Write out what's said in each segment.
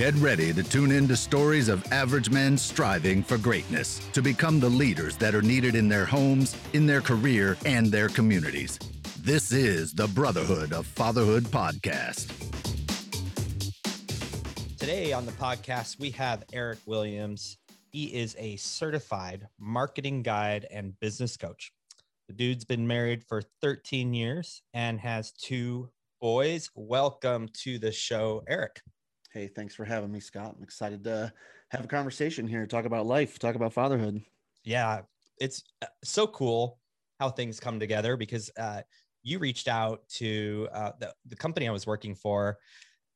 Get ready to tune in to stories of average men striving for greatness to become the leaders that are needed in their homes, in their career, and their communities. This is the Brotherhood of Fatherhood podcast. Today on the podcast, we have Eric Williams. He is a certified marketing guide and business coach. The dude's been married for 13 years and has two boys. Welcome to the show, Eric. Hey, thanks for having me, Scott. I'm excited to have a conversation here, talk about life, talk about fatherhood. Yeah, it's uh, so cool how things come together because uh, you reached out to uh, the, the company I was working for,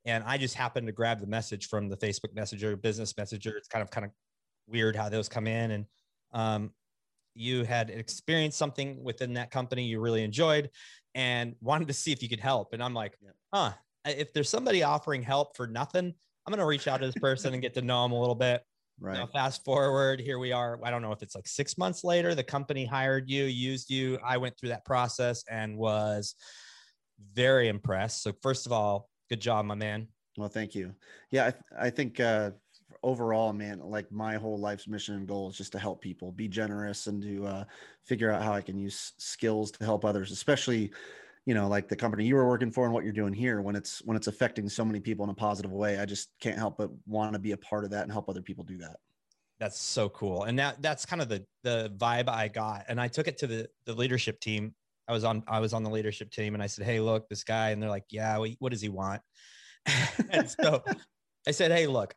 and I just happened to grab the message from the Facebook Messenger, Business Messenger. It's kind of kind of weird how those come in, and um, you had experienced something within that company you really enjoyed, and wanted to see if you could help. And I'm like, huh, if there's somebody offering help for nothing, I'm going to reach out to this person and get to know them a little bit. Right. Now, fast forward, here we are. I don't know if it's like six months later, the company hired you, used you. I went through that process and was very impressed. So, first of all, good job, my man. Well, thank you. Yeah, I, th- I think uh, overall, man, like my whole life's mission and goal is just to help people, be generous, and to uh, figure out how I can use skills to help others, especially you know like the company you were working for and what you're doing here when it's when it's affecting so many people in a positive way i just can't help but want to be a part of that and help other people do that. That's so cool and that that's kind of the the vibe i got and i took it to the the leadership team. I was on i was on the leadership team and i said hey look this guy and they're like yeah what does he want? And so i said hey look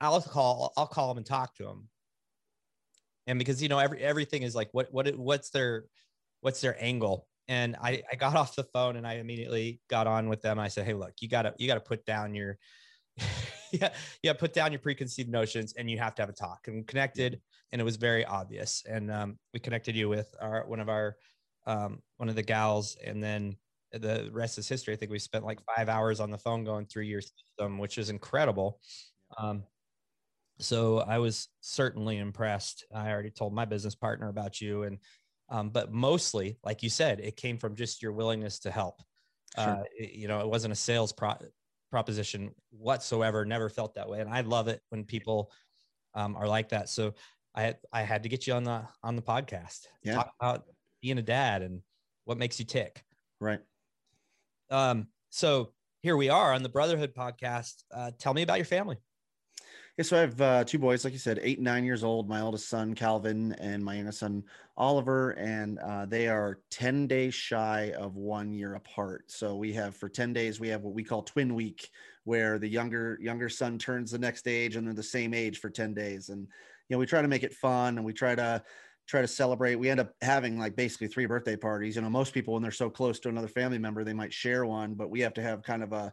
i'll call i'll call him and talk to him. And because you know every everything is like what what what's their what's their angle and I, I got off the phone and I immediately got on with them. I said, Hey, look, you gotta, you gotta put down your, yeah, yeah, put down your preconceived notions and you have to have a talk and connected. And it was very obvious. And um, we connected you with our, one of our, um, one of the gals. And then the rest is history. I think we spent like five hours on the phone going through your system, which is incredible. Um, so I was certainly impressed. I already told my business partner about you and um, but mostly, like you said, it came from just your willingness to help. Sure. Uh, you know, it wasn't a sales pro- proposition whatsoever. Never felt that way, and I love it when people um, are like that. So I had, I had to get you on the on the podcast. Yeah. Talk about being a dad and what makes you tick. Right. Um. So here we are on the Brotherhood podcast. Uh, tell me about your family. Yeah, so I have uh, two boys, like you said, eight and nine years old. My oldest son, Calvin, and my youngest son, Oliver, and uh, they are 10 days shy of one year apart. So we have for 10 days, we have what we call twin week, where the younger younger son turns the next age and they're the same age for 10 days. And you know, we try to make it fun and we try to try to celebrate. We end up having like basically three birthday parties. You know, most people when they're so close to another family member, they might share one, but we have to have kind of a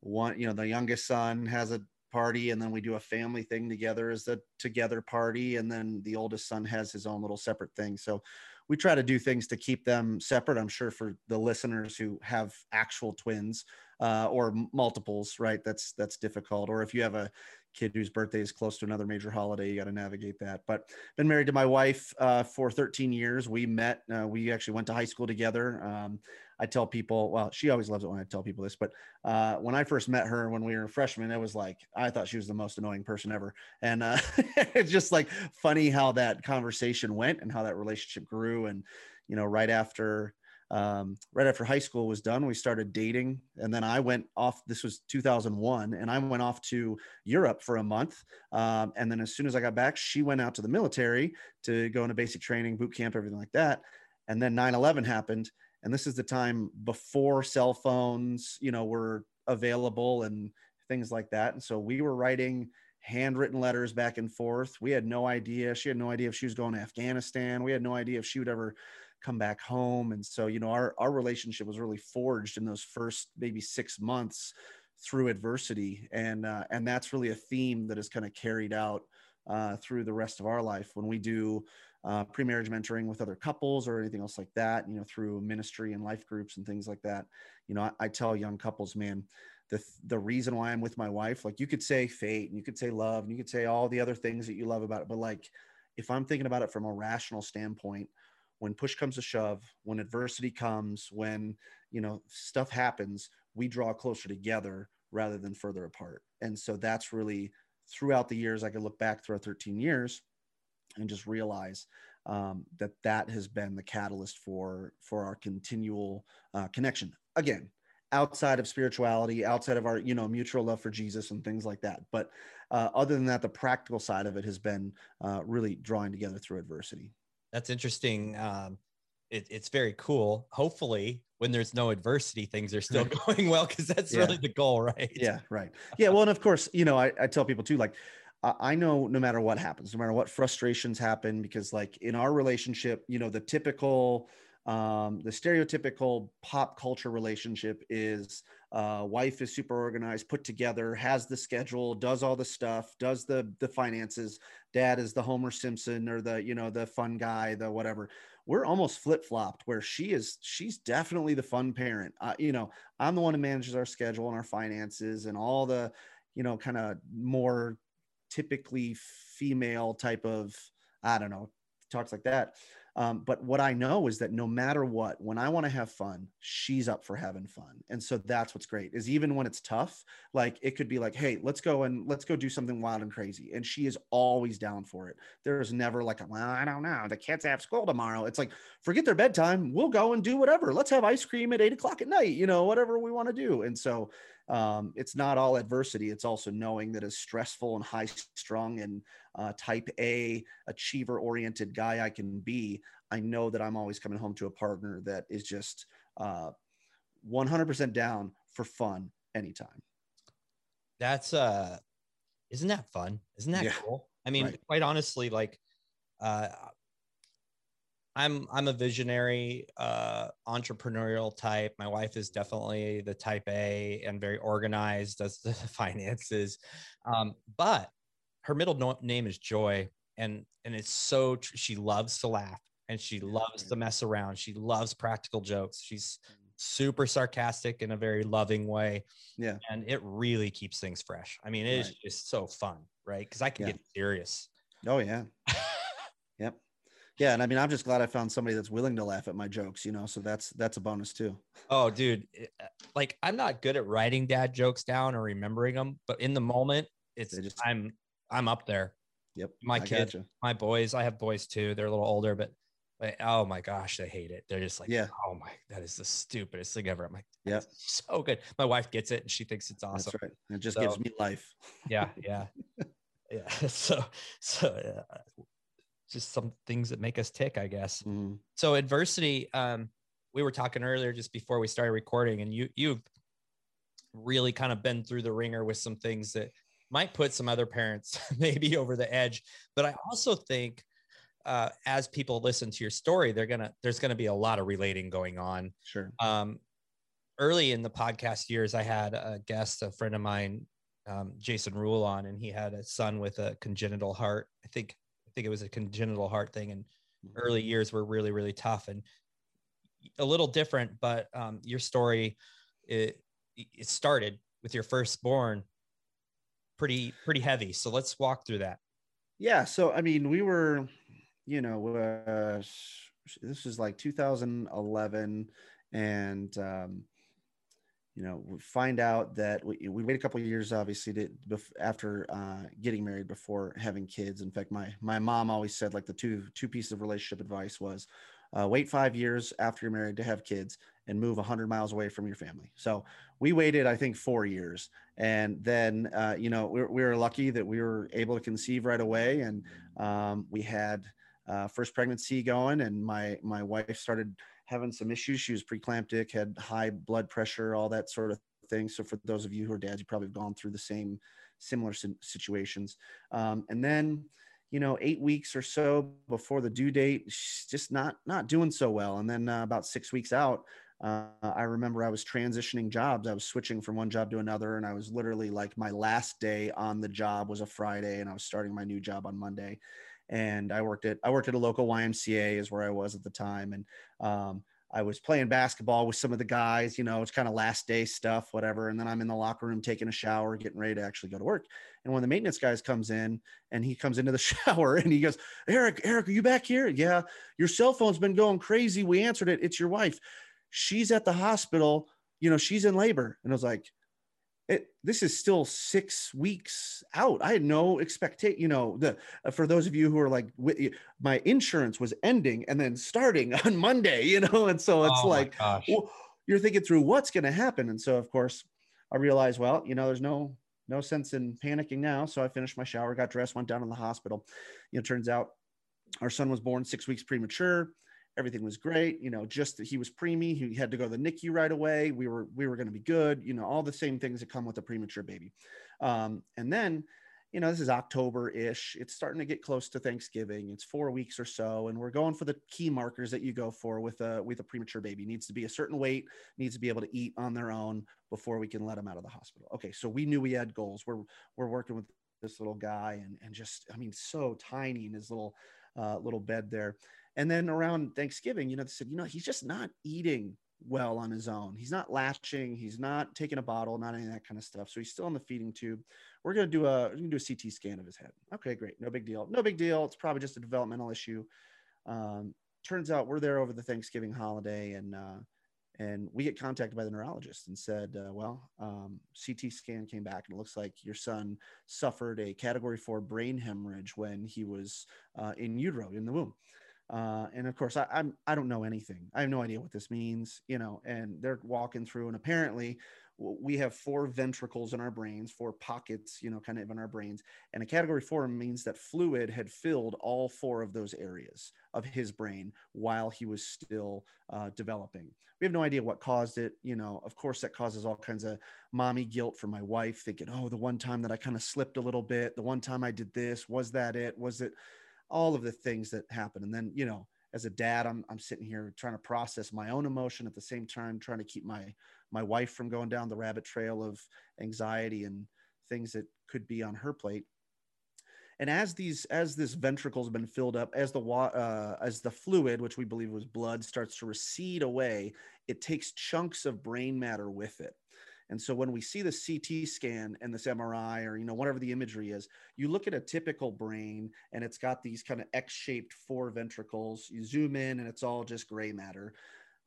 one, you know, the youngest son has a party and then we do a family thing together as a together party and then the oldest son has his own little separate thing. So we try to do things to keep them separate i'm sure for the listeners who have actual twins uh, or multiples right? That's that's difficult. Or if you have a kid whose birthday is close to another major holiday. You got to navigate that. But been married to my wife uh, for 13 years. We met. Uh, we actually went to high school together. Um, I tell people, well, she always loves it when I tell people this, but uh, when I first met her when we were freshmen, it was like I thought she was the most annoying person ever, and uh, it's just like funny how that conversation went and how that relationship grew. And you know, right after um, right after high school was done, we started dating. And then I went off, this was 2001, and I went off to Europe for a month. Um, and then as soon as I got back, she went out to the military to go into basic training, boot camp, everything like that. And then 9 11 happened. And this is the time before cell phones, you know, were available and things like that. And so we were writing handwritten letters back and forth. We had no idea. She had no idea if she was going to Afghanistan. We had no idea if she would ever come back home. And so, you know, our, our relationship was really forged in those first maybe six months through adversity. And, uh, and that's really a theme that is kind of carried out uh, through the rest of our life when we do uh, pre-marriage mentoring with other couples or anything else like that, you know, through ministry and life groups and things like that. You know, I, I tell young couples, man, the, the reason why I'm with my wife, like you could say fate and you could say love and you could say all the other things that you love about it. But like, if I'm thinking about it from a rational standpoint, when push comes to shove, when adversity comes, when you know stuff happens, we draw closer together rather than further apart. and so that's really throughout the years i could look back through our 13 years and just realize um, that that has been the catalyst for for our continual uh, connection. Again outside of spirituality outside of our you know mutual love for jesus and things like that. But uh, other than that the practical side of it has been uh, really drawing together through adversity that's interesting um, it, it's very cool. Hopefully when there's no adversity things are still going well because that's Yeah. really the goal right? Yeah right. Yeah well and of course you know i, I tell people too like I I know no matter what happens, no matter what frustrations happen, because like in our relationship, you know, the typical, um, the stereotypical pop culture relationship is uh, wife is super organized, put together, has the schedule, does all the stuff, does the the finances. Dad is the Homer Simpson or the you know the fun guy, the whatever. We're almost flip flopped where she is. She's definitely the fun parent. Uh, you know, I'm the one who manages our schedule and our finances and all the you know kind of more typically female type of i don't know talks like that um, but what i know is that no matter what when i want to have fun she's up for having fun. And so that's what's great is even when it's tough like it could be like hey let's go and let's go do something wild and crazy and she is always down for it. There's never like well i don't know the kids have school tomorrow. It's like forget their bedtime we'll go and do whatever. Let's have ice cream at eight o'clock at night you know whatever we want to do. And so um, it's not all adversity. It's also knowing that as stressful and high strung and uh, type A achiever oriented guy I can be, I know that I'm always coming home to a partner that is just uh, 100% down for fun anytime. that's uh isn't that fun isn't that Yeah. cool i mean Right. quite honestly like uh i'm i'm a visionary uh entrepreneurial type my wife is definitely the type a and very organized does the finances um but her middle no- name is joy and and it's so tr- she loves to laugh and she loves to mess around she loves practical jokes she's super sarcastic in a very loving way Yeah. and it really keeps things fresh. I mean, it is Right. just so fun, right? Because I can Yeah. get serious. Oh, yeah. Yep. Yeah. And I mean, I'm just glad I found somebody that's willing to laugh at my jokes, you know, so that's, that's a bonus too. oh, dude, uh, like I'm not good at writing dad jokes down or remembering them, but in the moment, it's just- I'm I'm up there. Yep. My I kid- gotcha. My boys, I have boys too. They're a little older, but. But, oh my gosh, they hate it. They're just like, Yeah. oh my, that is the stupidest thing ever. I'm like. "That's so good. My wife gets it and she thinks it's awesome. That's right. It just So- gives me life. yeah yeah yeah so so uh, just some things that make us tick i guess Mhm. so adversity um we were talking earlier just before we started recording and you you've really kind of been through the wringer with some things that might put some other parents maybe over the edge but i also think uh, as people listen to your story they're gonna there's gonna be a lot of relating going on Sure. um, early in the podcast years, I had a guest, a friend of mine, um, Jason Rule, on, and he had a son with a congenital heart. I think think it was a congenital heart thing, and early years were really really tough and a little different. But um, your story, it it started with your firstborn, pretty pretty heavy. So let's walk through that. Yeah. So, I mean, we were, you know, uh, this was like 2011, and um, you know, we find out that we, we wait a couple years, obviously, to, bef- after uh, getting married before having kids. In fact, my my mom always said like the two two pieces of relationship advice was. Uh, wait five years after you're married to have kids and move 100 miles away from your family. So we waited, I think, four years. And then, uh, you know, we we were lucky that we were able to conceive right away. And um, we had uh, first pregnancy going, and my my wife started having some issues. She was preeclamptic, had high blood pressure, all that sort of thing. So for those of you who are dads, you probably have gone through the same similar situations. Um, and then, you know, eight weeks or so before the due date, she's just not not doing so well. And then uh, about six weeks out, uh, I remember I was transitioning jobs. I was switching from one job to another, and I was literally like my last day on the job was a Friday, and I was starting my new job on Monday. And I worked at I worked at a local YMCA is where I was at the time, and um, I was playing basketball with some of the guys. You know, it's kind of last day stuff, whatever. And then I'm in the locker room taking a shower, getting ready to actually go to work. And when the maintenance guys comes in, and he comes into the shower, and he goes, "Eric, Eric, are you back here? Yeah, your cell phone's been going crazy. We answered it. It's your wife." she's at the hospital you know she's in labor and i was like it, this is still six weeks out. I had no expectation. You know, the uh, for those of you who are like, my insurance was ending and then starting on Monday. You know, and so it's oh like well, you're thinking through what's going to happen. And so, of course, I realized, well, you know, there's no no sense in panicking now. So I finished my shower, got dressed, went down to the hospital. You know, turns out our son was born six weeks premature everything was great you know just that he was preemie he had to go to the nicu right away we were we were going to be good you know all the same things that come with a premature baby. Um, and then you know this is october-ish it's starting to get close to thanksgiving it's four weeks or so and we're going for the key markers that you go for with a with a premature baby. Needs to be a certain weight needs to be able to eat on their own before we can let them out of the hospital. Okay so we knew we had goals. We're we're working with this little guy and and just i mean so tiny in his little uh, little bed there and then around Thanksgiving, you know, they said, you know, he's just not eating well on his own. He's not latching. He's not taking a bottle, not any of that kind of stuff. So he's still on the feeding tube. We're gonna do a we're gonna do a CT scan of his head. Okay, great, no big deal. No big deal. It's probably just a developmental issue. Um, turns out we're there over the Thanksgiving holiday, and uh, and we get contacted by the neurologist and said, uh, well, um, CT scan came back and it looks like your son suffered a Category Four brain hemorrhage when he was uh, in utero in the womb. Uh, and of course, I, I'm I don't know anything. I have no idea what this means, you know. And they're walking through, and apparently, we have four ventricles in our brains, four pockets, you know, kind of in our brains. And a category four means that fluid had filled all four of those areas of his brain while he was still uh, developing. We have no idea what caused it. You know, of course, that causes all kinds of mommy guilt for my wife, thinking, oh, the one time that I kind of slipped a little bit, the one time I did this, was that it? Was it? All of the things that happen. And then, you know, as a dad, I'm, I'm sitting here trying to process my own emotion at the same time, trying to keep my, my wife from going down the rabbit trail of anxiety and things that could be on her plate. And as these, as this ventricle has been filled up, as the uh, as the fluid, which we believe was blood, starts to recede away, it takes chunks of brain matter with it. And so when we see the CT scan and this MRI or you know whatever the imagery is, you look at a typical brain and it's got these kind of X-shaped four ventricles. You zoom in and it's all just gray matter.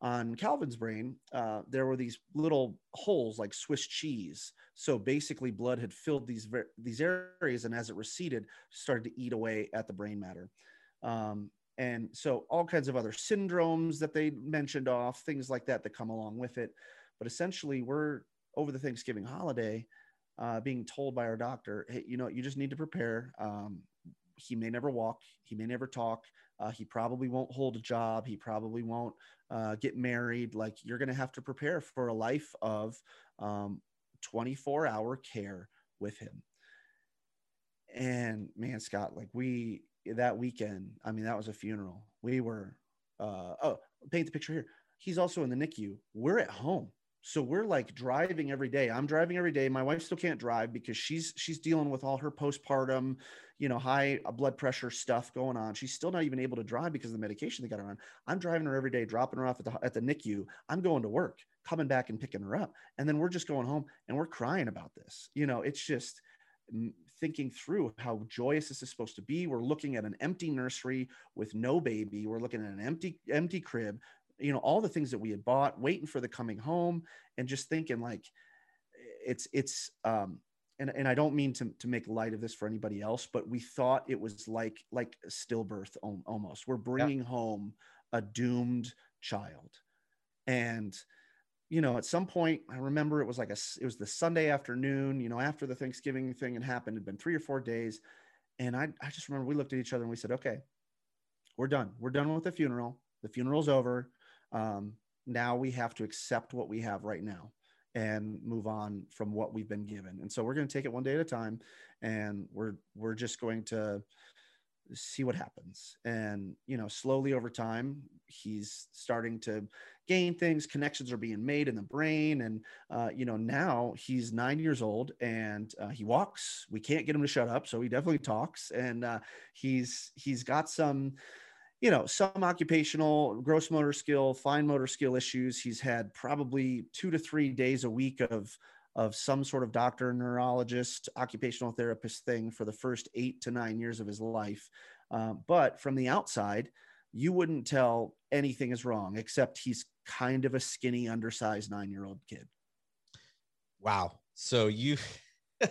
On Calvin's brain, uh, there were these little holes like Swiss cheese. So basically, blood had filled these these areas, and as it receded, started to eat away at the brain matter. Um, and so all kinds of other syndromes that they mentioned off, things like that that come along with it. But essentially, we're over the Thanksgiving holiday, uh, being told by our doctor, hey, you know, you just need to prepare. Um, he may never walk, he may never talk, uh, he probably won't hold a job, he probably won't uh, get married. Like you're going to have to prepare for a life of um, 24 hour care with him. And man, Scott, like we that weekend, I mean, that was a funeral. We were, uh, oh, paint the picture here. He's also in the NICU. We're at home so we're like driving every day. I'm driving every day. My wife still can't drive because she's she's dealing with all her postpartum you know high uh, blood pressure stuff going on. She's still not even able to drive because of the medication they got her on. I'm driving her every day dropping her off at the, at the nicu i'm going to work coming back and picking her up. And then we're just going home and we're crying about this. You know it's just thinking through how joyous this is supposed to be. We're looking at an empty nursery with no baby. We're looking at an empty empty crib you know all the things that we had bought waiting for the coming home and just thinking like it's it's um and, and I don't mean to, to make light of this for anybody else, but we thought it was like like stillbirth almost. We're bringing yeah. home a doomed child, and you know at some point I remember it was like a it was the Sunday afternoon. You know after the Thanksgiving thing had happened, had been three or four days, and I I just remember we looked at each other and we said, okay, we're done. We're done with the funeral. The funeral's over. Um, now we have to accept what we have right now and move on from what we've been given. And so we're going to take it one day at a time, and we're we're just going to see what happens. And you know, slowly over time, he's starting to gain things. Connections are being made in the brain, and uh, you know, now he's nine years old and uh, he walks. We can't get him to shut up, so he definitely talks, and uh, he's he's got some you know, some occupational gross motor skill, fine motor skill issues. He's had probably two to three days a week of of some sort of doctor, neurologist, occupational therapist thing for the first eight to nine years of his life. Uh, but from the outside, you wouldn't tell anything is wrong, except he's kind of a skinny, undersized nine year old kid. Wow. So you,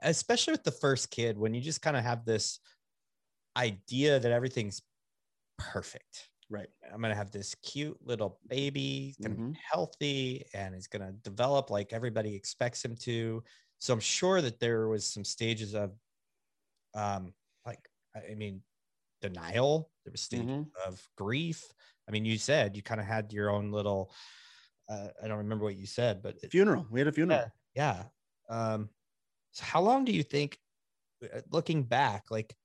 especially with the first kid, when you just kind of have this idea that everything's perfect. Right. I'm gonna have this cute little baby, gonna Mhm. be healthy, and he's gonna develop like everybody expects him to. So I'm sure that there was some stages of, um, like I mean, denial. There was stages Mhm. of grief. I mean, you said you kind of had your own little. Uh, I don't remember what you said, but it, Funeral. We had a funeral. yeah. Um, so how long do you think, uh, looking back, like,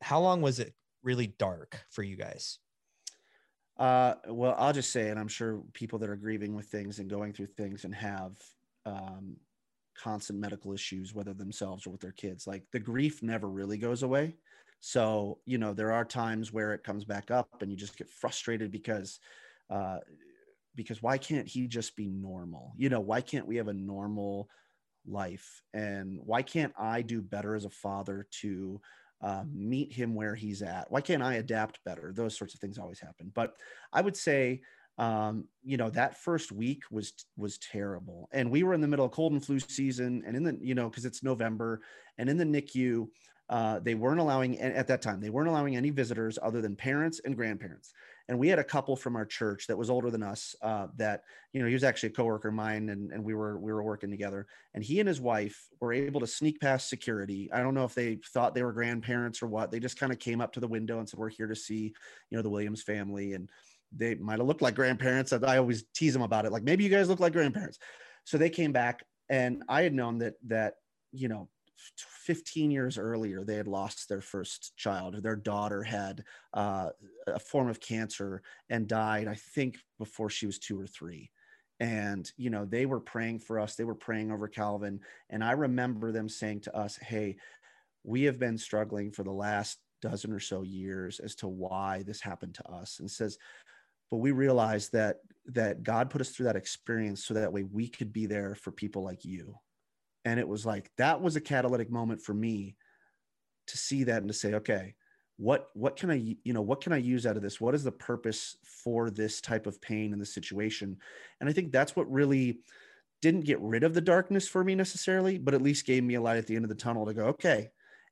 how long was it really dark for you guys? Uh, well, I'll just say, and I'm sure people that are grieving with things and going through things and have um, constant medical issues, whether themselves or with their kids, like the grief never really goes away. So, you know, there are times where it comes back up and you just get frustrated because, uh, because why can't he just be normal? You know, why can't we have a normal life? And why can't I do better as a father to uh, meet him where he's at? Why can't I adapt better? Those sorts of things always happen. But I would say, um, you know, that first week was was terrible, and we were in the middle of cold and flu season, and in the you know because it's November, and in the NICU, uh, they weren't allowing at that time they weren't allowing any visitors other than parents and grandparents. And we had a couple from our church that was older than us. Uh, that you know he was actually a coworker of mine, and and we were we were working together. And he and his wife were able to sneak past security. I don't know if they thought they were grandparents or what. They just kind of came up to the window and said, "We're here to see you know the Williams family." And they might have looked like grandparents. I always tease them about it, like maybe you guys look like grandparents. So they came back, and I had known that that you know 15 years earlier they had lost their first child. Their daughter had uh, a form of cancer and died i think before she was two or three. And you know they were praying for us. They were praying over calvin. And i remember them saying to us hey we have been struggling for the last dozen or so years as to why this happened to us. And says but we realized that that god put us through that experience so that way we could be there for people like you and it was like that was a catalytic moment for me to see that and to say okay what what can i you know what can i use out of this? What is the purpose for this type of pain in the situation? And i think that's what really didn't get rid of the darkness for me necessarily but at least gave me a light at the end of the tunnel to go okay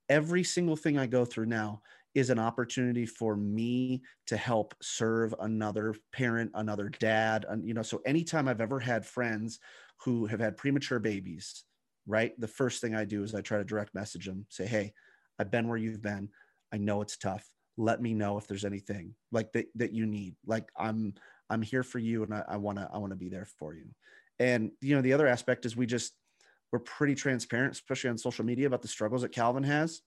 every single thing i go through now is an opportunity for me to help serve another parent another dad and you know so anytime i've ever had friends who have had premature babies right? The first thing i do is i try to direct message them say hey i've been where you've been. I know it's tough. Let me know if there's anything like that, that you need. Like i'm i'm here for you and i I want to i want to be there for you. And you know the other aspect is we just we're pretty transparent especially on social media about the struggles that calvin has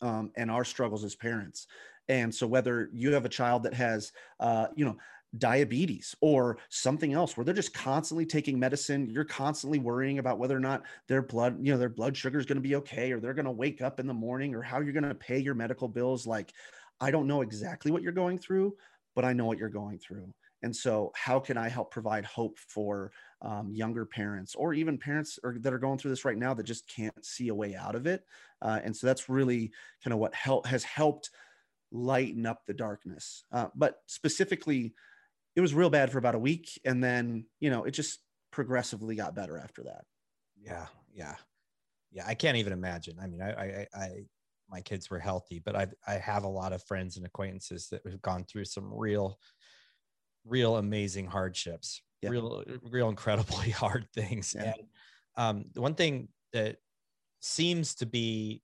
um, and our struggles as parents. And so whether you have a child that has uh, you know diabetes or something else where they're just constantly taking medicine you're constantly worrying about whether or not their blood you know their blood sugar is going to be okay or they're going to wake up in the morning or how you're going to pay your medical bills. Like i don't know exactly what you're going through but i know what you're going through. And so how can i help provide hope for um, younger parents or even parents or, that are going through this right now that just can't see a way out of it? Uh, and so that's really kind of what help has helped lighten up the darkness. Uh, but specifically it was real bad for about a week and then you know it just progressively got better after that Yeah, yeah, yeah. I can't even imagine. I mean, I, I, I my kids were healthy, but I, I have a lot of friends and acquaintances that have gone through some real, real amazing hardships, Yeah. real, real incredibly hard things. Yeah. And um, the one thing that seems to be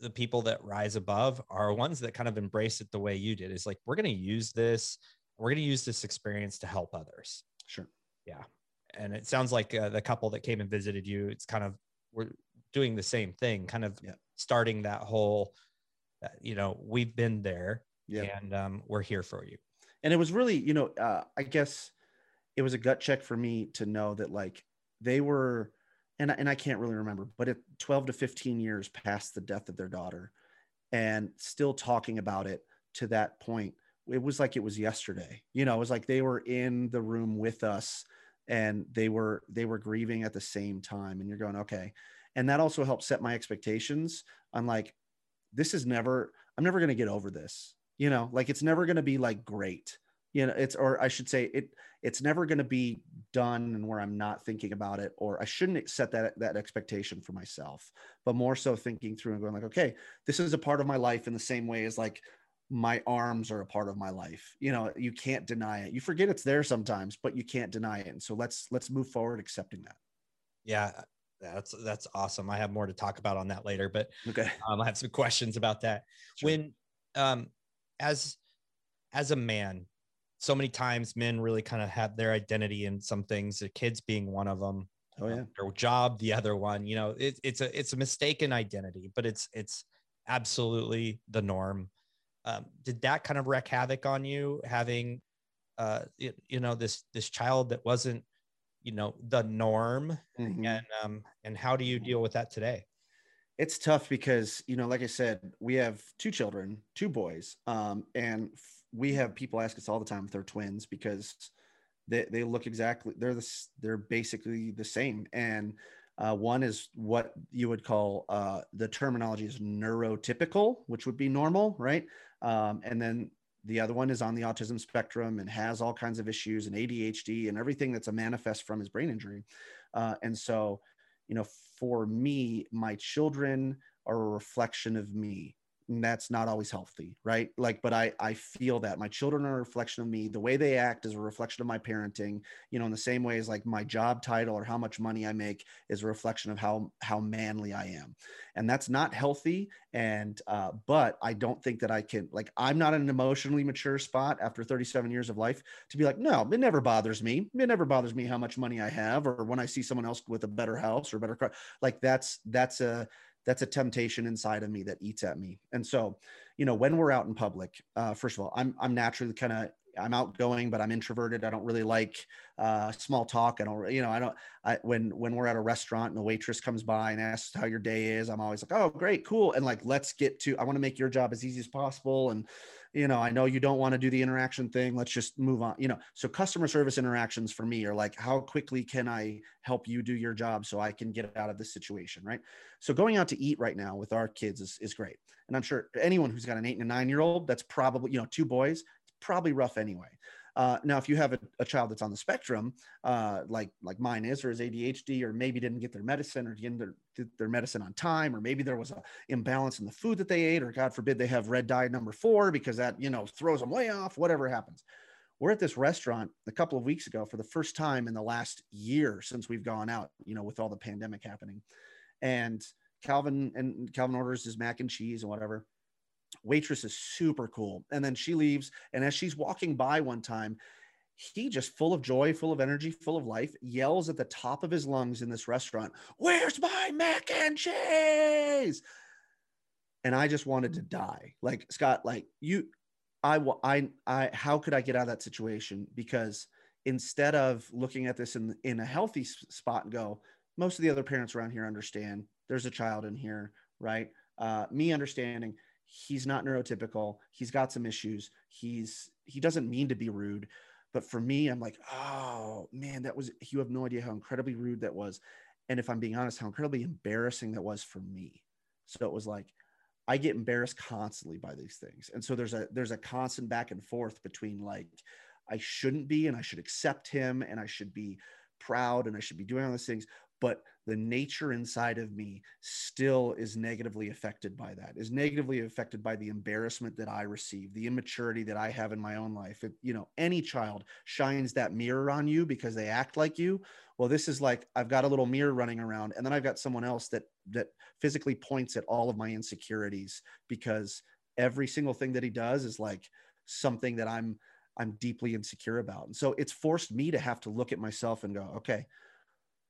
the people that rise above are ones that kind of embrace it the way you did. Is like we're going to use this, we're going to use this experience to help others sure Yeah. and it sounds like uh, the couple that came and visited you it's kind of we're doing the same thing kind of Yeah. starting that whole uh, you know we've been there yeah and um, we're here for you and it was really you know uh, i guess it was a gut check for me to know that like they were and, and i can't really remember but it 12 to 15 years past the death of their daughter and still talking about it to that point it was like it was yesterday. You know it was like they were in the room with us and they were they were grieving at the same time and you're going okay. And that also helped set my expectations. I'm like this is never i'm never going to get over this. You know like it's never going to be like great. You know it's or i should say it it's never going to be done and where i'm not thinking about it or i shouldn't set that that expectation for myself but more so thinking through and going like okay this is a part of my life in the same way as like my arms are a part of my life you know you can't deny it. You forget it's there sometimes but you can't deny it. And so let's let's move forward accepting that. Yeah that's that's awesome. I have more to talk about on that later but okay. um, i have some questions about that. Sure. when um as as a man so many times men really kind of have their identity in some things the kids being one of them oh yeah. their job the other one you know it, it's a it's a mistaken identity but it's it's absolutely the norm um, did that kind of wreak havoc on you having uh you, you know this this child that wasn't you know the norm? Mm-hmm. and um and how do you deal with that today? It's tough because you know like i said we have two children two boys um and we have people ask us all the time if they're twins because they, they look exactly they're the they're basically the same. And uh, one is what you would call uh, the terminology is neurotypical which would be normal right um, and then the other one is on the autism spectrum and has all kinds of issues and adhd and everything that's a manifest from his brain injury. Uh, and so you know for me my children are a reflection of me that's not always healthy right? Like but i i feel that. My children are a reflection of me. The way they act is a reflection of my parenting you know in the same way as like my job title or how much money i make is a reflection of how how manly i am. And that's not healthy and uh but i don't think that i can like i'm not in an emotionally mature spot after 37 years of life to be like no it never bothers me. It never bothers me how much money i have or when i see someone else with a better house or better car. Like that's that's a that's a temptation inside of me that eats at me. And so, you know, when we're out in public, uh, first of all, I'm I'm naturally kind of I'm outgoing, but I'm introverted. I don't really like uh, small talk. I don't, you know, I don't. I when when we're at a restaurant and the waitress comes by and asks how your day is, I'm always like, oh, great, cool, and like, let's get to. I want to make your job as easy as possible, and you know, I know you don't want to do the interaction thing. Let's just move on. You know, so customer service interactions for me are like, how quickly can I help you do your job so I can get out of this situation, right? So going out to eat right now with our kids is is great, and I'm sure anyone who's got an eight and a nine year old, that's probably you know two boys, it's probably rough anyway. Uh, now, if you have a, a, child that's on the spectrum, uh, like like mine is, or is ADHD, or maybe didn't get their medicine, or didn't get their, their medicine on time, or maybe there was a imbalance in the food that they ate, or God forbid they have red dye number four because that you know throws them way off. Whatever happens, we're at this restaurant a couple of weeks ago for the first time in the last year since we've gone out. You know, with all the pandemic happening, and Calvin and Calvin orders his mac and cheese and whatever waitress is super cool. And then she leaves. And as she's walking by one time, he just full of joy, full of energy, full of life, yells at the top of his lungs in this restaurant, Where's my mac and cheese? And I just wanted to die. Like, Scott, like you, I, I, I, how could I get out of that situation? Because instead of looking at this in, in a healthy spot and go, most of the other parents around here understand there's a child in here, right? Uh, me understanding he's not neurotypical. He's got some issues. He's he doesn't mean to be rude but for me i'm like oh man that was you have no idea how incredibly rude that was. And if i'm being honest how incredibly embarrassing that was for me. So it was like i get embarrassed constantly by these things. And so there's a there's a constant back and forth between like i shouldn't be and i should accept him and i should be proud and i should be doing all these things but the nature inside of me still is negatively affected by that is negatively affected by the embarrassment that i receive the immaturity that i have in my own life. It, you know any child shines that mirror on you because they act like you well this is like i've got a little mirror running around and then i've got someone else that that physically points at all of my insecurities because every single thing that he does is like something that i'm i'm deeply insecure about. And so it's forced me to have to look at myself and go okay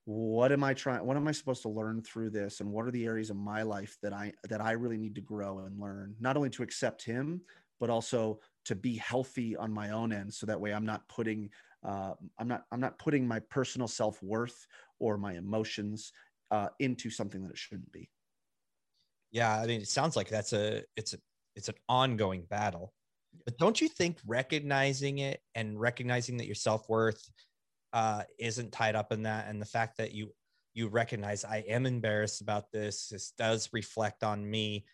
what am i trying what am i supposed to learn through this and what are the areas of my life that i that i really need to grow and learn not only to accept him but also to be healthy on my own end so that way i'm not putting uh, i'm not i'm not putting my personal self-worth or my emotions uh, into something that it shouldn't be. Yeah i mean it sounds like that's a it's a it's an ongoing battle. But don't you think recognizing it and recognizing that your self-worth uh, isn't tied up in that, and the fact that you you recognize I am embarrassed about this. This does reflect on me.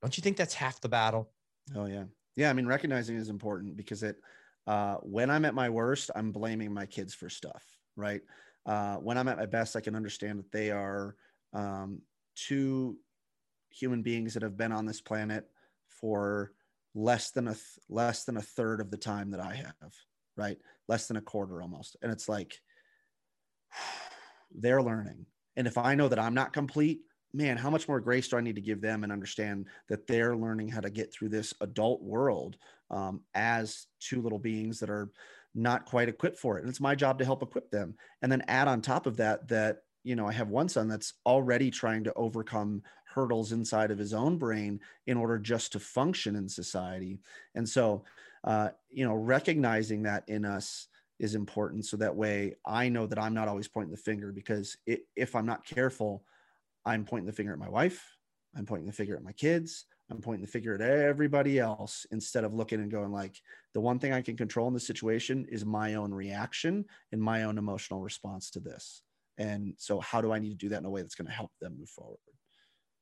Don't you think that's half the battle? Oh yeah, yeah. I mean, recognizing is important because it uh, when I'm at my worst, I'm blaming my kids for stuff, right? Uh, when I'm at my best, I can understand that they are um, two human beings that have been on this planet for less than a th- less than a third of the time that I have, right? Less than a quarter almost, and it's like they're learning. And if I know that I'm not complete, man, how much more grace do I need to give them and understand that they're learning how to get through this adult world um, as two little beings that are not quite equipped for it. And it's my job to help equip them. And then add on top of that, that, you know, I have one son that's already trying to overcome hurdles inside of his own brain in order just to function in society. And so, uh, you know, recognizing that in us is important. So that way I know that I'm not always pointing the finger because it, if I'm not careful, I'm pointing the finger at my wife. I'm pointing the finger at my kids. I'm pointing the finger at everybody else instead of looking and going like the one thing I can control in the situation is my own reaction and my own emotional response to this. And so how do I need to do that in a way that's going to help them move forward?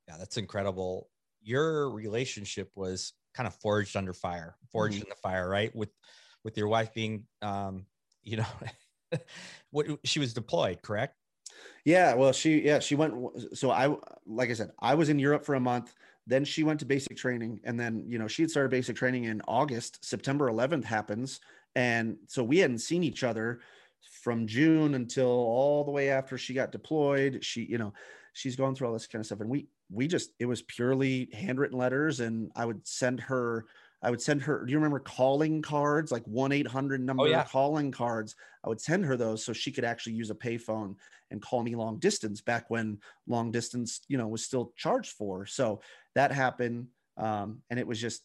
Yeah, that's incredible. Your relationship was kind of forged under fire, forged mm-hmm. in the fire, right? With with your wife being um, you know, what she was deployed, correct? Yeah, well, she yeah she went. So I like I said, I was in Europe for a month. Then she went to basic training, and then you know she had started basic training in August. September 11th happens, and so we hadn't seen each other from June until all the way after she got deployed. She you know she's going through all this kind of stuff, and we we just it was purely handwritten letters, and I would send her I would send her, do you remember calling cards, like 1 800 number oh, yeah. calling cards? I would send her those so she could actually use a payphone and call me long distance back when long distance, you know, was still charged for. So that happened. Um, and it was just,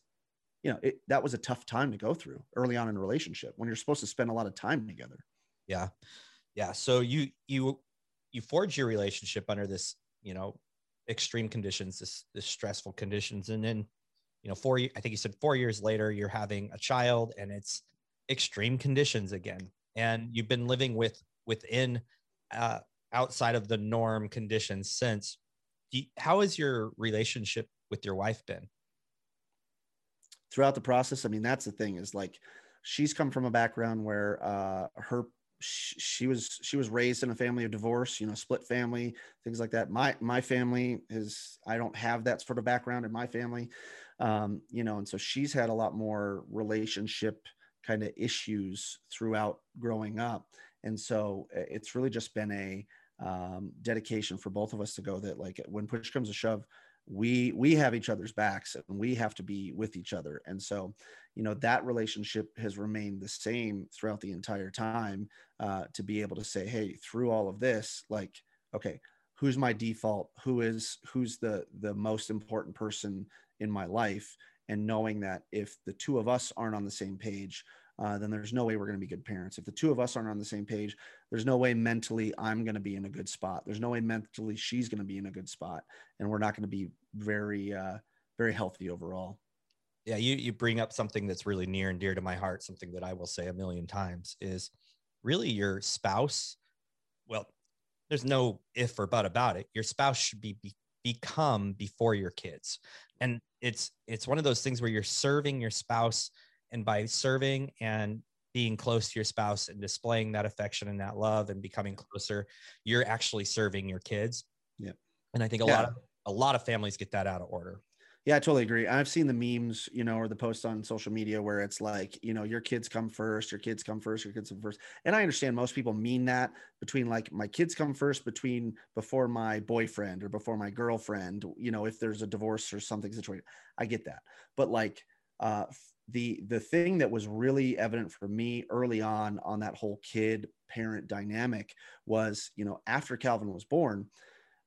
you know, it, that was a tough time to go through early on in a relationship when you're supposed to spend a lot of time together. Yeah. Yeah. So you, you, you forge your relationship under this, you know, extreme conditions, this, this stressful conditions. And then you know, four, I think you said four years later, you're having a child and it's extreme conditions again. And you've been living with within uh, outside of the norm conditions since. How has your relationship with your wife been? Throughout the process, I mean, that's the thing is like she's come from a background where uh, her she was she was raised in a family of divorce you know split family things like that my my family is i don't have that sort of background in my family um, you know, and so she's had a lot more relationship kind of issues throughout growing up. And so it's really just been a um, dedication for both of us to go that like when push comes to shove, we we have each other's backs and we have to be with each other. And so, you know, that relationship has remained the same throughout the entire time uh, to be able to say, hey, through all of this, like, okay, who's my default? Who is who's the the most important person in my life and knowing that if the two of us aren't on the same page uh, then there's no way we're going to be good parents. If the two of us aren't on the same page, there's no way mentally I'm going to be in a good spot. There's no way mentally she's going to be in a good spot, and we're not going to be very, uh, very healthy overall. Yeah, you you bring up something that's really near and dear to my heart. Something that I will say a million times is really your spouse. Well, there's no if or but about it. Your spouse should be, be become before your kids and it's it's one of those things where you're serving your spouse and by serving and being close to your spouse and displaying that affection and that love and becoming closer you're actually serving your kids yeah and i think a yeah. lot of a lot of families get that out of order yeah, I totally agree. I've seen the memes, you know, or the posts on social media where it's like, you know, your kids come first, your kids come first, your kids come first. And I understand most people mean that between like my kids come first between before my boyfriend or before my girlfriend, you know, if there's a divorce or something situation. I get that. But like uh the the thing that was really evident for me early on on that whole kid parent dynamic was, you know, after Calvin was born,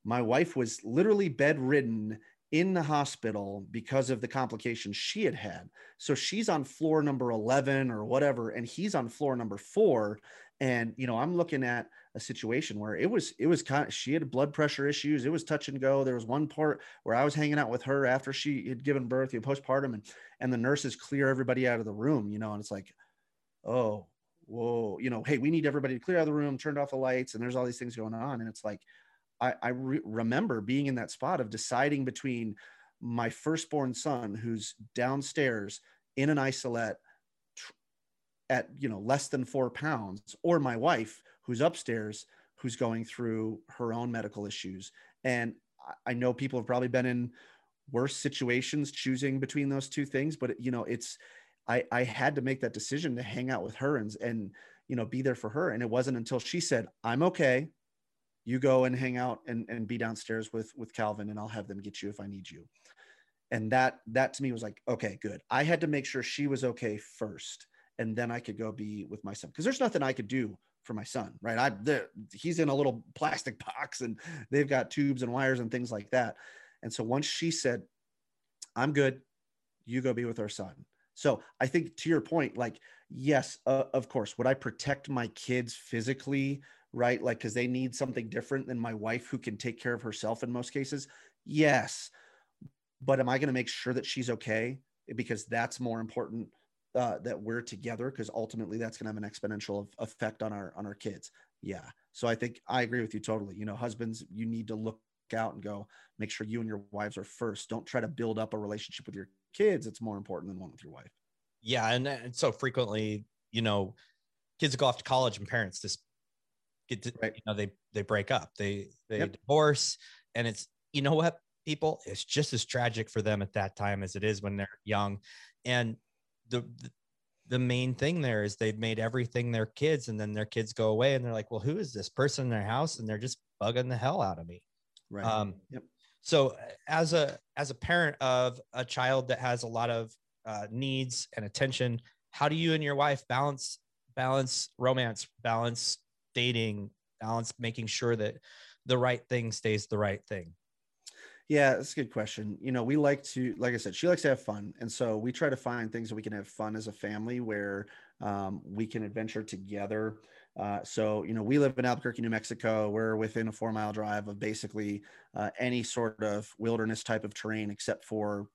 my wife was literally bedridden in the hospital because of the complications she had had. So she's on floor number 11 or whatever, and he's on floor number four. And, you know, I'm looking at a situation where it was, it was kind of, she had blood pressure issues. It was touch and go. There was one part where I was hanging out with her after she had given birth, you know, postpartum, and, and the nurses clear everybody out of the room, you know, and it's like, oh, whoa, you know, hey, we need everybody to clear out of the room, turned off the lights, and there's all these things going on. And it's like, I, I re- remember being in that spot of deciding between my firstborn son, who's downstairs in an isolate at you know less than four pounds or my wife who's upstairs who's going through her own medical issues. And i know people have probably been in worse situations choosing between those two things but you know it's i i had to make that decision to hang out with her and and you know be there for her. And it wasn't until she said i'm okay. You go and hang out and, and be downstairs with with calvin and i'll have them get you if i need you. And that that to me was like okay good. I had to make sure she was okay first and then i could go be with my son because there's nothing i could do for my son right? I he's in a little plastic box and they've got tubes and wires and things like that. And so once she said i'm good. You go be with our son. So i think to your point like yes uh, of course would i protect my kids physically right? Like because they need something different than my wife who can take care of herself in most cases? Yes. But am I going to make sure that she's okay? Because that's more important uh, that we're together because ultimately that's going to have an exponential effect on our on our kids. Yeah. So I think I agree with you totally. You know, husbands, you need to look out and go make sure you and your wives are first. Don't try to build up a relationship with your kids. It's more important than one with your wife. Yeah, and, and so frequently, you know, kids go off to college and parents just get to, right. you know, they they break up, they they yep. divorce, and it's you know what people it's just as tragic for them at that time as it is when they're young and the, the main thing there is they've made everything their kids and then their kids go away and they're like well who is this person in their house? And they're just bugging the hell out of me. Right. Um yep. so as a as a parent of a child that has a lot of uh, needs and attention how do you and your wife balance balance romance balance dating balance making sure that the right thing stays the right thing yeah, that's a good question. You know, we like to, like I said, she likes to have fun. And so we try to find things that we can have fun as a family where um, we can adventure together. Uh, so, you know, we live in Albuquerque, New Mexico. We're within a four mile drive of basically uh, any sort of wilderness type of terrain except for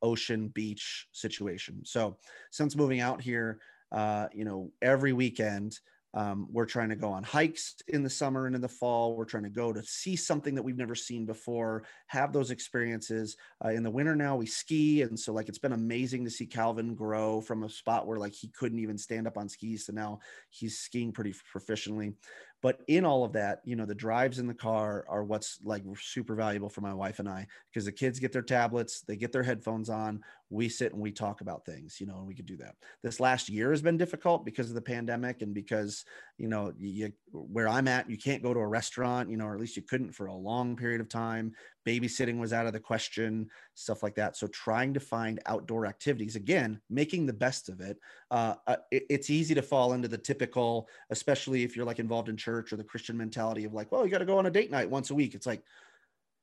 ocean beach situation. So, since moving out here, uh, you know, every weekend, um, we're trying to go on hikes in the summer and in the fall. We're trying to go to see something that we've never seen before, have those experiences. Uh, in the winter now, we ski. And so, like, it's been amazing to see Calvin grow from a spot where, like, he couldn't even stand up on skis to now he's skiing pretty proficiently. But in all of that, you know, the drives in the car are what's like super valuable for my wife and I because the kids get their tablets, they get their headphones on, we sit and we talk about things, you know, and we could do that. This last year has been difficult because of the pandemic and because, you know, you, where I'm at, you can't go to a restaurant, you know, or at least you couldn't for a long period of time babysitting was out of the question, stuff like that. So trying to find outdoor activities, again, making the best of it. Uh, uh, it it's easy to fall into the typical, especially if you're like involved in church or the Christian mentality of like, well, you got to go on a date night once a week. It's like,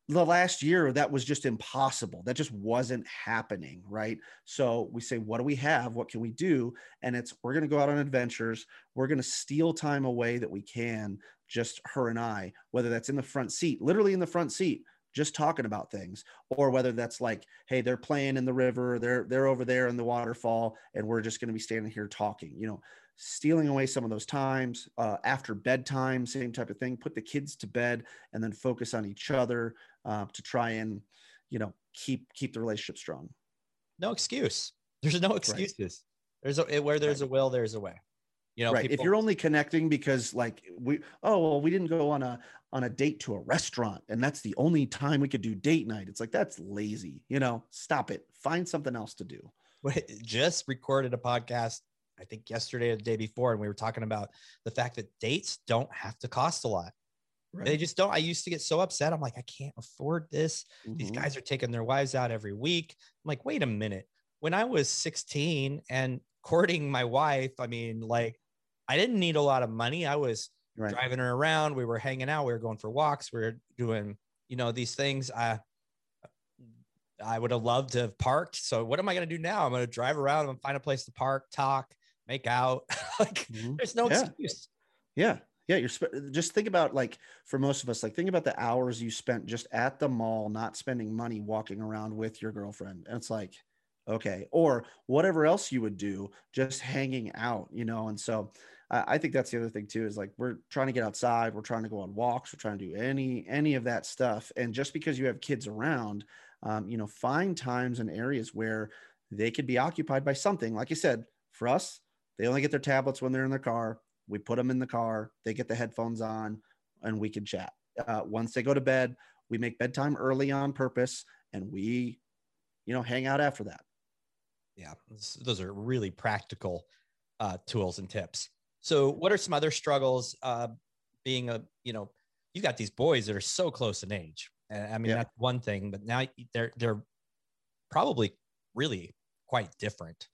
the last year that was just impossible that just wasn't happening right so we say what do we have what can we do and it's we're going to go out on adventures we're going to steal time away that we can just her and i whether that's in the front seat literally in the front seat just talking about things or whether that's like hey they're playing in the river they're they're over there in the waterfall and we're just going to be standing here talking you know? Stealing away some of those times uh, after bedtime same type of thing put the kids to bed and then focus on each other uh, to try and you know keep keep the relationship strong. No excuse. There's no excuses. Right. there's a where there's right. a will there's a way. You know right. People- if you're only connecting because like we oh well we didn't go on a on a date to a restaurant and that's the only time we could do date night it's like that's lazy you know stop it find something else to do just recorded a podcast i think yesterday or the day before and we were talking about the fact that dates don't have to cost a lot Right. They just don't. I used to get so upset. I'm like, I can't afford this. Mm-hmm. These guys are taking their wives out every week. I'm like, wait a minute. When I was 16 and courting my wife, I mean, like, I didn't need a lot of money. I was right. driving her around. We were hanging out. We were going for walks. We were doing, you know, these things. I, I would have loved to have parked. So what am I going to do now? I'm going to drive around and find a place to park, talk, make out. like mm-hmm. there's no yeah. excuse. Yeah. Yeah. You're sp- just think about like for most of us, like think about the hours you spent just at the mall, not spending money walking around with your girlfriend. And it's like, okay. Or whatever else you would do, just hanging out, you know? And so I think that's the other thing too is like we're trying to get outside, we're trying to go on walks, we're trying to do any any of that stuff. And just because you have kids around, um, you know, find times and areas where they could be occupied by something. Like you said, for us, They only get their tablets when they're in their car. We put them in the car. They get the headphones on, and we can chat. Uh, once they go to bed, we make bedtime early on purpose, and we, you know, hang out after that. Yeah, those are really practical uh, tools and tips. So, what are some other struggles? Uh, being a, you know, you got these boys that are so close in age. I mean, yeah. that's one thing, but now they're they're probably really quite different.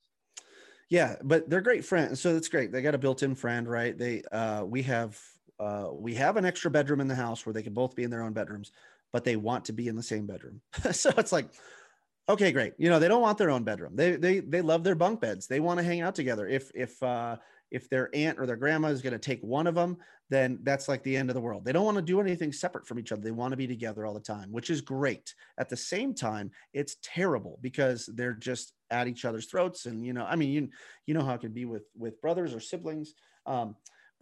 Yeah, but they're great friends. So that's great. They got a built-in friend, right? They uh we have uh we have an extra bedroom in the house where they can both be in their own bedrooms, but they want to be in the same bedroom. so it's like okay, great. You know, they don't want their own bedroom. They they they love their bunk beds. They want to hang out together. If if uh if their aunt or their grandma is going to take one of them, then that's like the end of the world. They don't want to do anything separate from each other. They want to be together all the time, which is great. At the same time, it's terrible because they're just at each other's throats. And you know, I mean, you you know how it can be with with brothers or siblings. Um,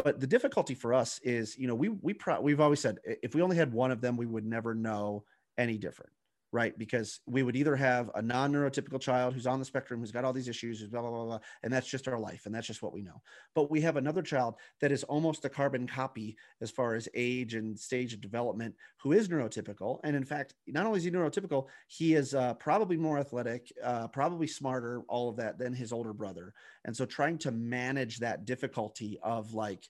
but the difficulty for us is, you know, we we pro- we've always said if we only had one of them, we would never know any different right? Because we would either have a non neurotypical child who's on the spectrum, who's got all these issues, blah, blah, blah, blah, and that's just our life. And that's just what we know. But we have another child that is almost a carbon copy as far as age and stage of development, who is neurotypical. And in fact, not only is he neurotypical, he is uh, probably more athletic, uh, probably smarter, all of that than his older brother. And so trying to manage that difficulty of like,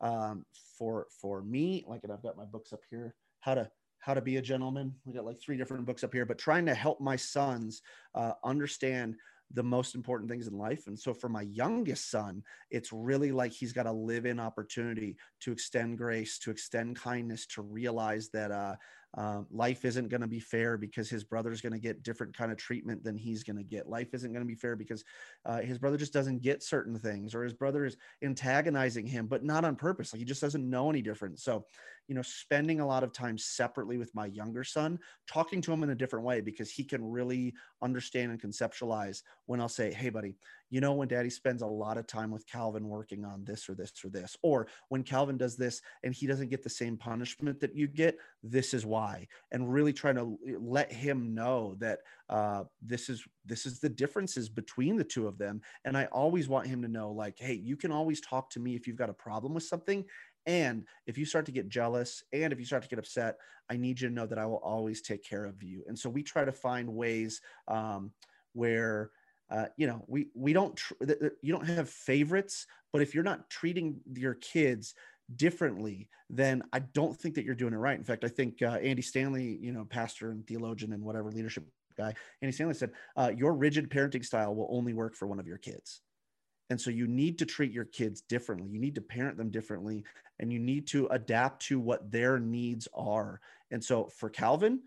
um, for for me, like, and I've got my books up here, how to how to be a gentleman. We got like three different books up here, but trying to help my sons uh, understand the most important things in life. And so for my youngest son, it's really like he's got a live in opportunity to extend grace, to extend kindness, to realize that uh, um, life isn't going to be fair because his brother's going to get different kind of treatment than he's going to get. Life isn't going to be fair because uh, his brother just doesn't get certain things, or his brother is antagonizing him, but not on purpose. Like he just doesn't know any different. So, you know, spending a lot of time separately with my younger son, talking to him in a different way because he can really understand and conceptualize when I'll say, "Hey, buddy, you know, when daddy spends a lot of time with Calvin working on this or this or this, or when Calvin does this and he doesn't get the same punishment that you get, this is why. And really trying to let him know that uh, this is this is the differences between the two of them. And I always want him to know, like, hey, you can always talk to me if you've got a problem with something. And if you start to get jealous and if you start to get upset, I need you to know that I will always take care of you. And so we try to find ways um, where uh, you know, we we don't tr- you don't have favorites, but if you're not treating your kids differently, then I don't think that you're doing it right. In fact, I think uh, Andy Stanley, you know, pastor and theologian and whatever leadership guy, Andy Stanley said, uh, your rigid parenting style will only work for one of your kids. And so you need to treat your kids differently. You need to parent them differently and you need to adapt to what their needs are. And so for Calvin,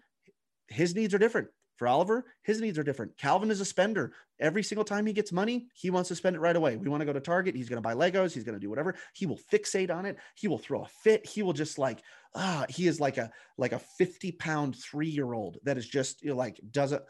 his needs are different. For Oliver, his needs are different. Calvin is a spender. Every single time he gets money, he wants to spend it right away. We want to go to Target. He's going to buy Legos. He's going to do whatever. He will fixate on it. He will throw a fit. He will just like, ah, he is like a like a 50 pound three year old that is just you know, like doesn't.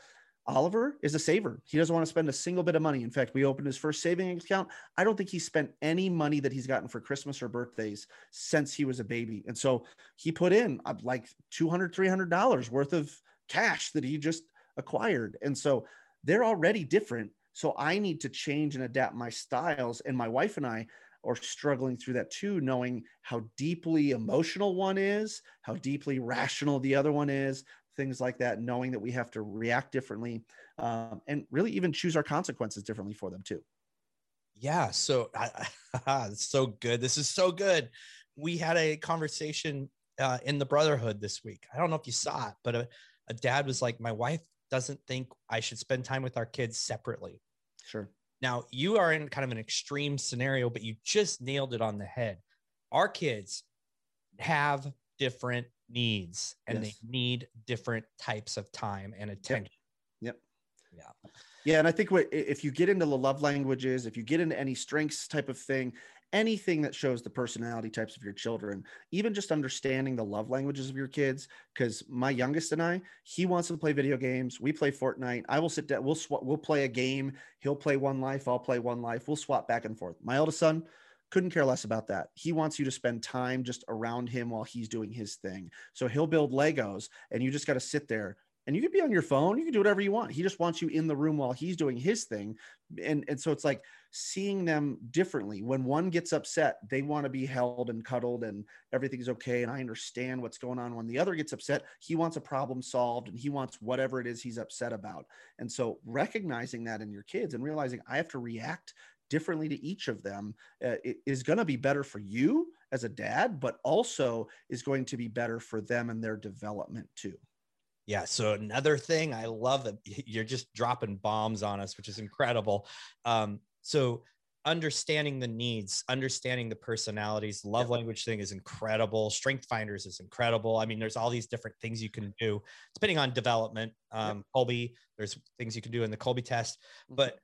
Oliver is a saver. He doesn't want to spend a single bit of money. In fact, we opened his first savings account. I don't think he spent any money that he's gotten for Christmas or birthdays since he was a baby. And so he put in uh, like 200, 300 dollars worth of cash that he just acquired. And so they're already different. So I need to change and adapt my styles. And my wife and I are struggling through that too, knowing how deeply emotional one is, how deeply rational the other one is, things like that, knowing that we have to react differently um, and really even choose our consequences differently for them too. Yeah. So it's so good. This is so good. We had a conversation uh, in the brotherhood this week. I don't know if you saw it, but a, a dad was like, My wife doesn't think I should spend time with our kids separately. Sure. Now, you are in kind of an extreme scenario, but you just nailed it on the head. Our kids have different needs and yes. they need different types of time and attention. Yep. yep. Yeah. Yeah. And I think what, if you get into the love languages, if you get into any strengths type of thing, anything that shows the personality types of your children, even just understanding the love languages of your kids. Because my youngest and I, he wants to play video games. We play Fortnite. I will sit down. We'll sw- we'll play a game. He'll play one life. I'll play one life. We'll swap back and forth. My eldest son couldn't care less about that. He wants you to spend time just around him while he's doing his thing. So he'll build Legos, and you just got to sit there and you can be on your phone you can do whatever you want. He just wants you in the room while he's doing his thing. And and so it's like seeing them differently. When one gets upset they want to be held and cuddled and everything's okay and i understand what's going on. When the other gets upset he wants a problem solved and he wants whatever it is he's upset about. And so recognizing that in your kids and realizing i have to react differently to each of them uh, is going to be better for you as a dad but also is going to be better for them and their development too yeah. So another thing, I love that you're just dropping bombs on us, which is incredible. Um, so understanding the needs, understanding the personalities, love yeah. language thing is incredible. Strength finders is incredible. I mean, there's all these different things you can do depending on development. Um, yeah. Kolbe, there's things you can do in the Kolbe test, mm-hmm. but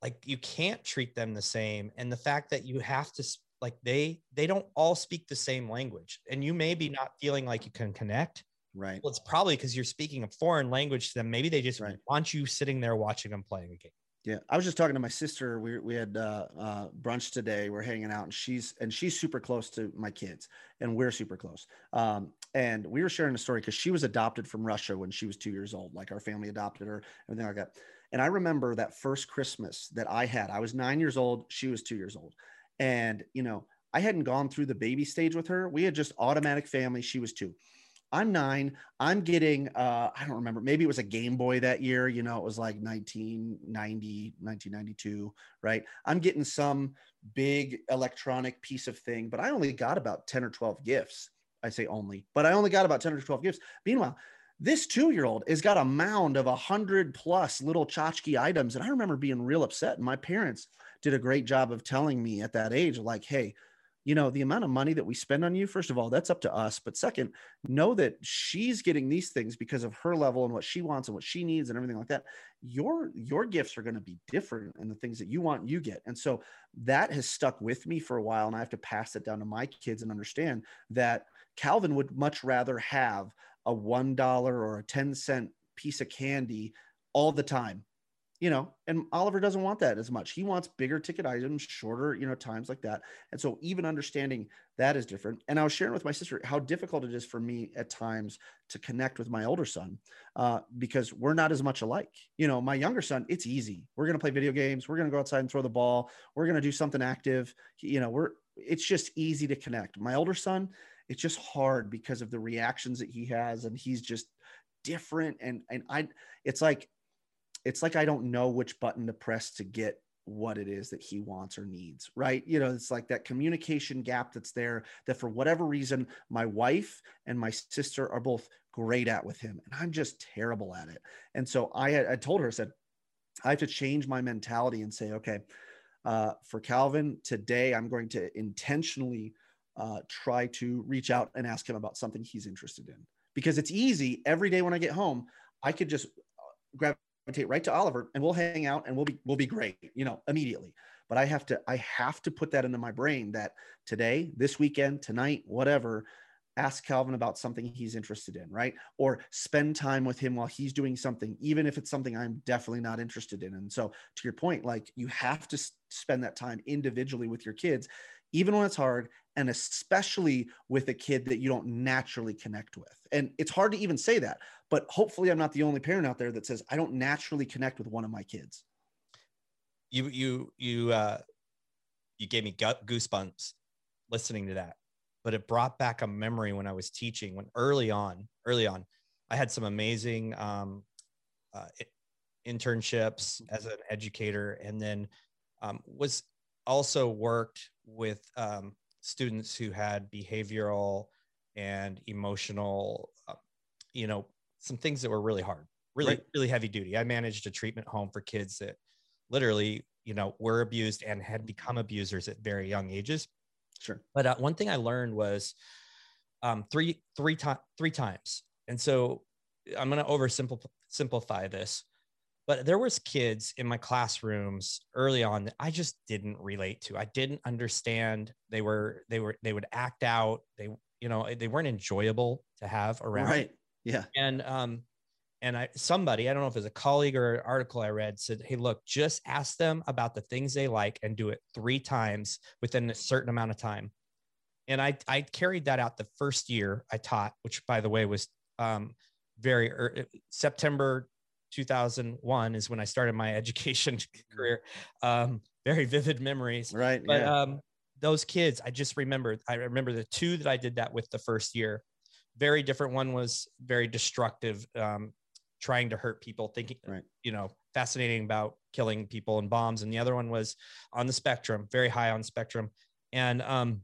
like you can't treat them the same. And the fact that you have to like they they don't all speak the same language and you may be not feeling like you can connect Right. Well, it's probably because you're speaking a foreign language to them. Maybe they just right. want you sitting there watching them playing a game. Yeah, I was just talking to my sister. We we had uh, uh, brunch today. We're hanging out, and she's and she's super close to my kids, and we're super close. Um, and we were sharing a story because she was adopted from Russia when she was two years old. Like our family adopted her, everything like that. And I remember that first Christmas that I had. I was nine years old. She was two years old, and you know I hadn't gone through the baby stage with her. We had just automatic family. She was two. I'm nine. I'm getting, uh, I don't remember, maybe it was a Game Boy that year. You know, it was like 1990, 1992, right? I'm getting some big electronic piece of thing, but I only got about 10 or 12 gifts. I say only, but I only got about 10 or 12 gifts. Meanwhile, this two year old has got a mound of a hundred plus little tchotchke items. And I remember being real upset. And my parents did a great job of telling me at that age, like, hey, you know the amount of money that we spend on you first of all that's up to us but second know that she's getting these things because of her level and what she wants and what she needs and everything like that. Your your gifts are going to be different and the things that you want you get. And so that has stuck with me for a while and i have to pass it down to my kids and understand that calvin would much rather have a one dollar or a 10 cent piece of candy all the time you know, and Oliver doesn't want that as much. He wants bigger ticket items, shorter, you know, times like that. And so even understanding that is different. And I was sharing with my sister how difficult it is for me at times to connect with my older son uh, because we're not as much alike. You know, my younger son, it's easy. We're going to play video games. We're going to go outside and throw the ball. We're going to do something active. You know, we're, it's just easy to connect. My older son, it's just hard because of the reactions that he has. And he's just different. And, and I, it's like, it's like I don't know which button to press to get what it is that he wants or needs, right? You know, it's like that communication gap that's there that for whatever reason, my wife and my sister are both great at with him, and I'm just terrible at it. And so I had I told her, I said, I have to change my mentality and say, okay, uh, for Calvin today, I'm going to intentionally uh, try to reach out and ask him about something he's interested in because it's easy every day when I get home. I could just uh, right to Oliver and we'll hang out and we'll be we'll be great, you know, immediately. But I have to I have to put that into my brain that today, this weekend, tonight, whatever, ask Calvin about something he's interested in, right? Or spend time with him while he's doing something, even if it's something I'm definitely not interested in. And so, to your point, like you have to spend that time individually with your kids, even when it's hard, and especially with a kid that you don't naturally connect with. And it's hard to even say that, but hopefully I'm not the only parent out there that says I don't naturally connect with one of my kids. You you you uh you gave me goosebumps listening to that. But it brought back a memory when I was teaching when early on, early on, I had some amazing um uh, internships as an educator and then um, was also worked with um, students who had behavioral and emotional, uh, you know, some things that were really hard, really, right. really heavy duty. I managed a treatment home for kids that literally, you know, were abused and had become abusers at very young ages. Sure. But uh, one thing I learned was um, three, three times, three times. And so I'm going to oversimplify this but there was kids in my classrooms early on that i just didn't relate to. I didn't understand they were they were they would act out. They you know they weren't enjoyable to have around. Right. Yeah. And um and i somebody i don't know if it was a colleague or an article i read said hey look just ask them about the things they like and do it three times within a certain amount of time. And i i carried that out the first year i taught which by the way was um very er, September 2001 is when I started my education Mm-hmm. career. Um, very vivid memories. Right. But yeah. um, those kids, I just remember. I remember the two that I did that with the first year. Very different. One was very destructive, um, trying to hurt people, thinking, Right. you know, fascinating about killing people and bombs. And the other one was on the spectrum, very high on spectrum. And um,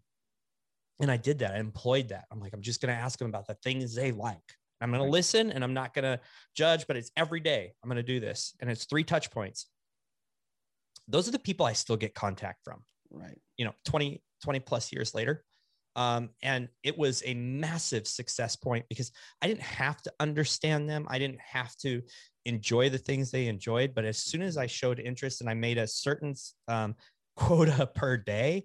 and I did that. I employed that. I'm like, I'm just gonna ask them about the things they like. I'm gonna listen, and I'm not gonna judge. But it's every day. I'm gonna do this, and it's three touch points. Those are the people I still get contact from right. you know 20 20 plus years later um, and it was a massive success point because i didn't have to understand them i didn't have to enjoy the things they enjoyed but as soon as i showed interest and i made a certain um, quota per day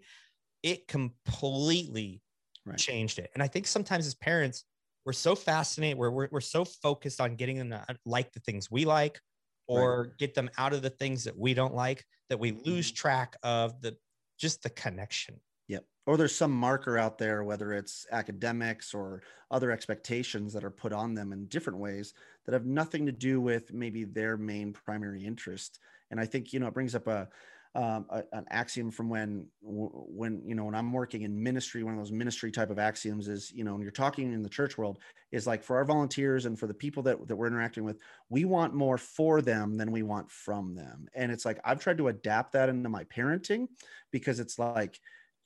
it completely Right. changed it and i think sometimes as parents we're so fascinated we're, we're, we're so focused on getting them to uh, like the things we like or get them out of the things that we don't like that we lose mm-hmm. track of the just the connection Yep. Or there's some marker out there, whether it's academics or other expectations that are put on them in different ways that have nothing to do with maybe their main primary interest. And I think you know it brings up a, um, a an axiom from when when you know when I'm working in ministry. One of those ministry type of axioms is you know when you're talking in the church world is like for our volunteers and for the people that that we're interacting with, we want more for them than we want from them. And it's like I've tried to adapt that into my parenting because it's like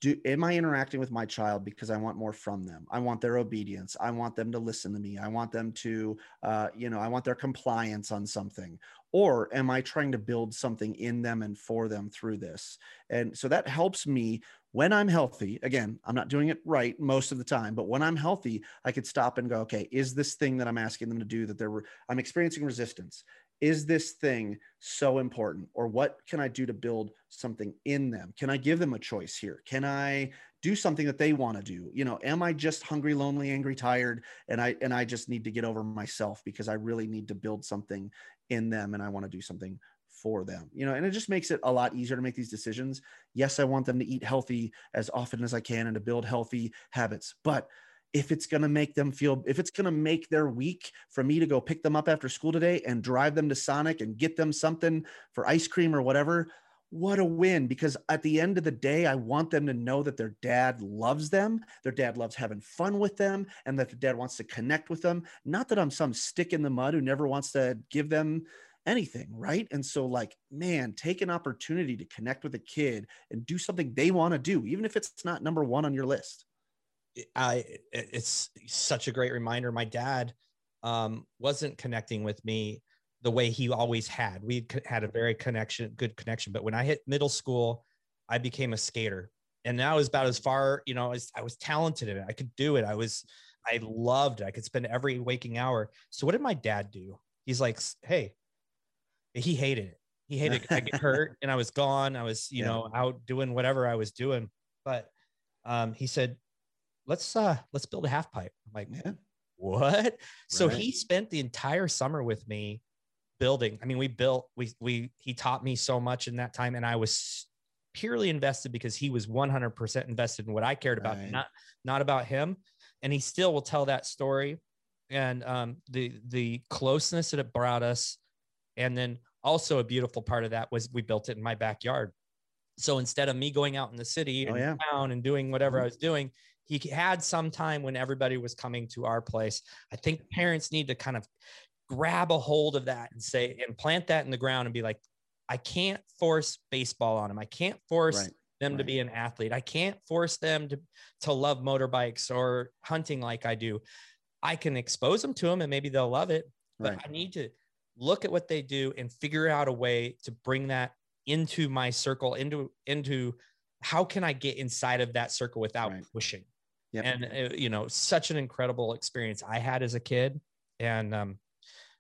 do am i interacting with my child because i want more from them i want their obedience i want them to listen to me i want them to uh, you know i want their compliance on something or am i trying to build something in them and for them through this? And so that helps me when i'm healthy again i'm not doing it right most of the time but when i'm healthy i could stop and go okay is this thing that i'm asking them to do that they're i'm experiencing resistance. Is this thing so important? Or what can i do to build something in them? Can i give them a choice here? Can i do something that they want to do? You know am i just hungry lonely angry tired and i and i just need to get over myself because i really need to build something in them and i want to do something for them you know and it just makes it a lot easier to make these decisions. Yes i want them to eat healthy as often as i can and to build healthy habits but if it's going to make them feel if it's going to make their week for me to go pick them up after school today and drive them to sonic and get them something for ice cream or whatever what a win because at the end of the day i want them to know that their dad loves them their dad loves having fun with them and that their dad wants to connect with them. Not that i'm some stick in the mud who never wants to give them anything right? And so like man take an opportunity to connect with a kid and do something they want to do even if it's not number one on your list. I it's such a great reminder. My dad um, wasn't connecting with me the way he always had. We had a very connection, good connection. But when I hit middle school, I became a skater, and that was about as far. You know, as I was talented in it. I could do it. I was, I loved it. I could spend every waking hour. So what did my dad do? He's like, hey, he hated it. He hated I get hurt and I was gone. I was, you Yeah. know, out doing whatever I was doing. But um, he said, let's uh let's build a half pipe. I'm like, yeah what? So he spent the entire summer with me building. I mean, we built, we we he taught me so much in that time, and I was purely invested because he was 100% invested in what I cared about, Right. not not about him. And he still will tell that story, and um, the the closeness that it brought us, and then also a beautiful part of that was we built it in my backyard. So instead of me going out in the city Oh, and yeah. town and doing whatever Mhm. I was doing, he had some time when everybody was coming to our place. I think parents need to kind of grab a hold of that and say and plant that in the ground and be like, I can't force baseball on them. I can't force Right, them to be an athlete. I can't force them to to love motorbikes or hunting like I do. I can expose them to them and maybe they'll love it, but right I need to look at what they do and figure out a way to bring that into my circle into into how can I get inside of that circle without Right. pushing? Yep. And uh, you know, such an incredible experience I had as a kid, and um,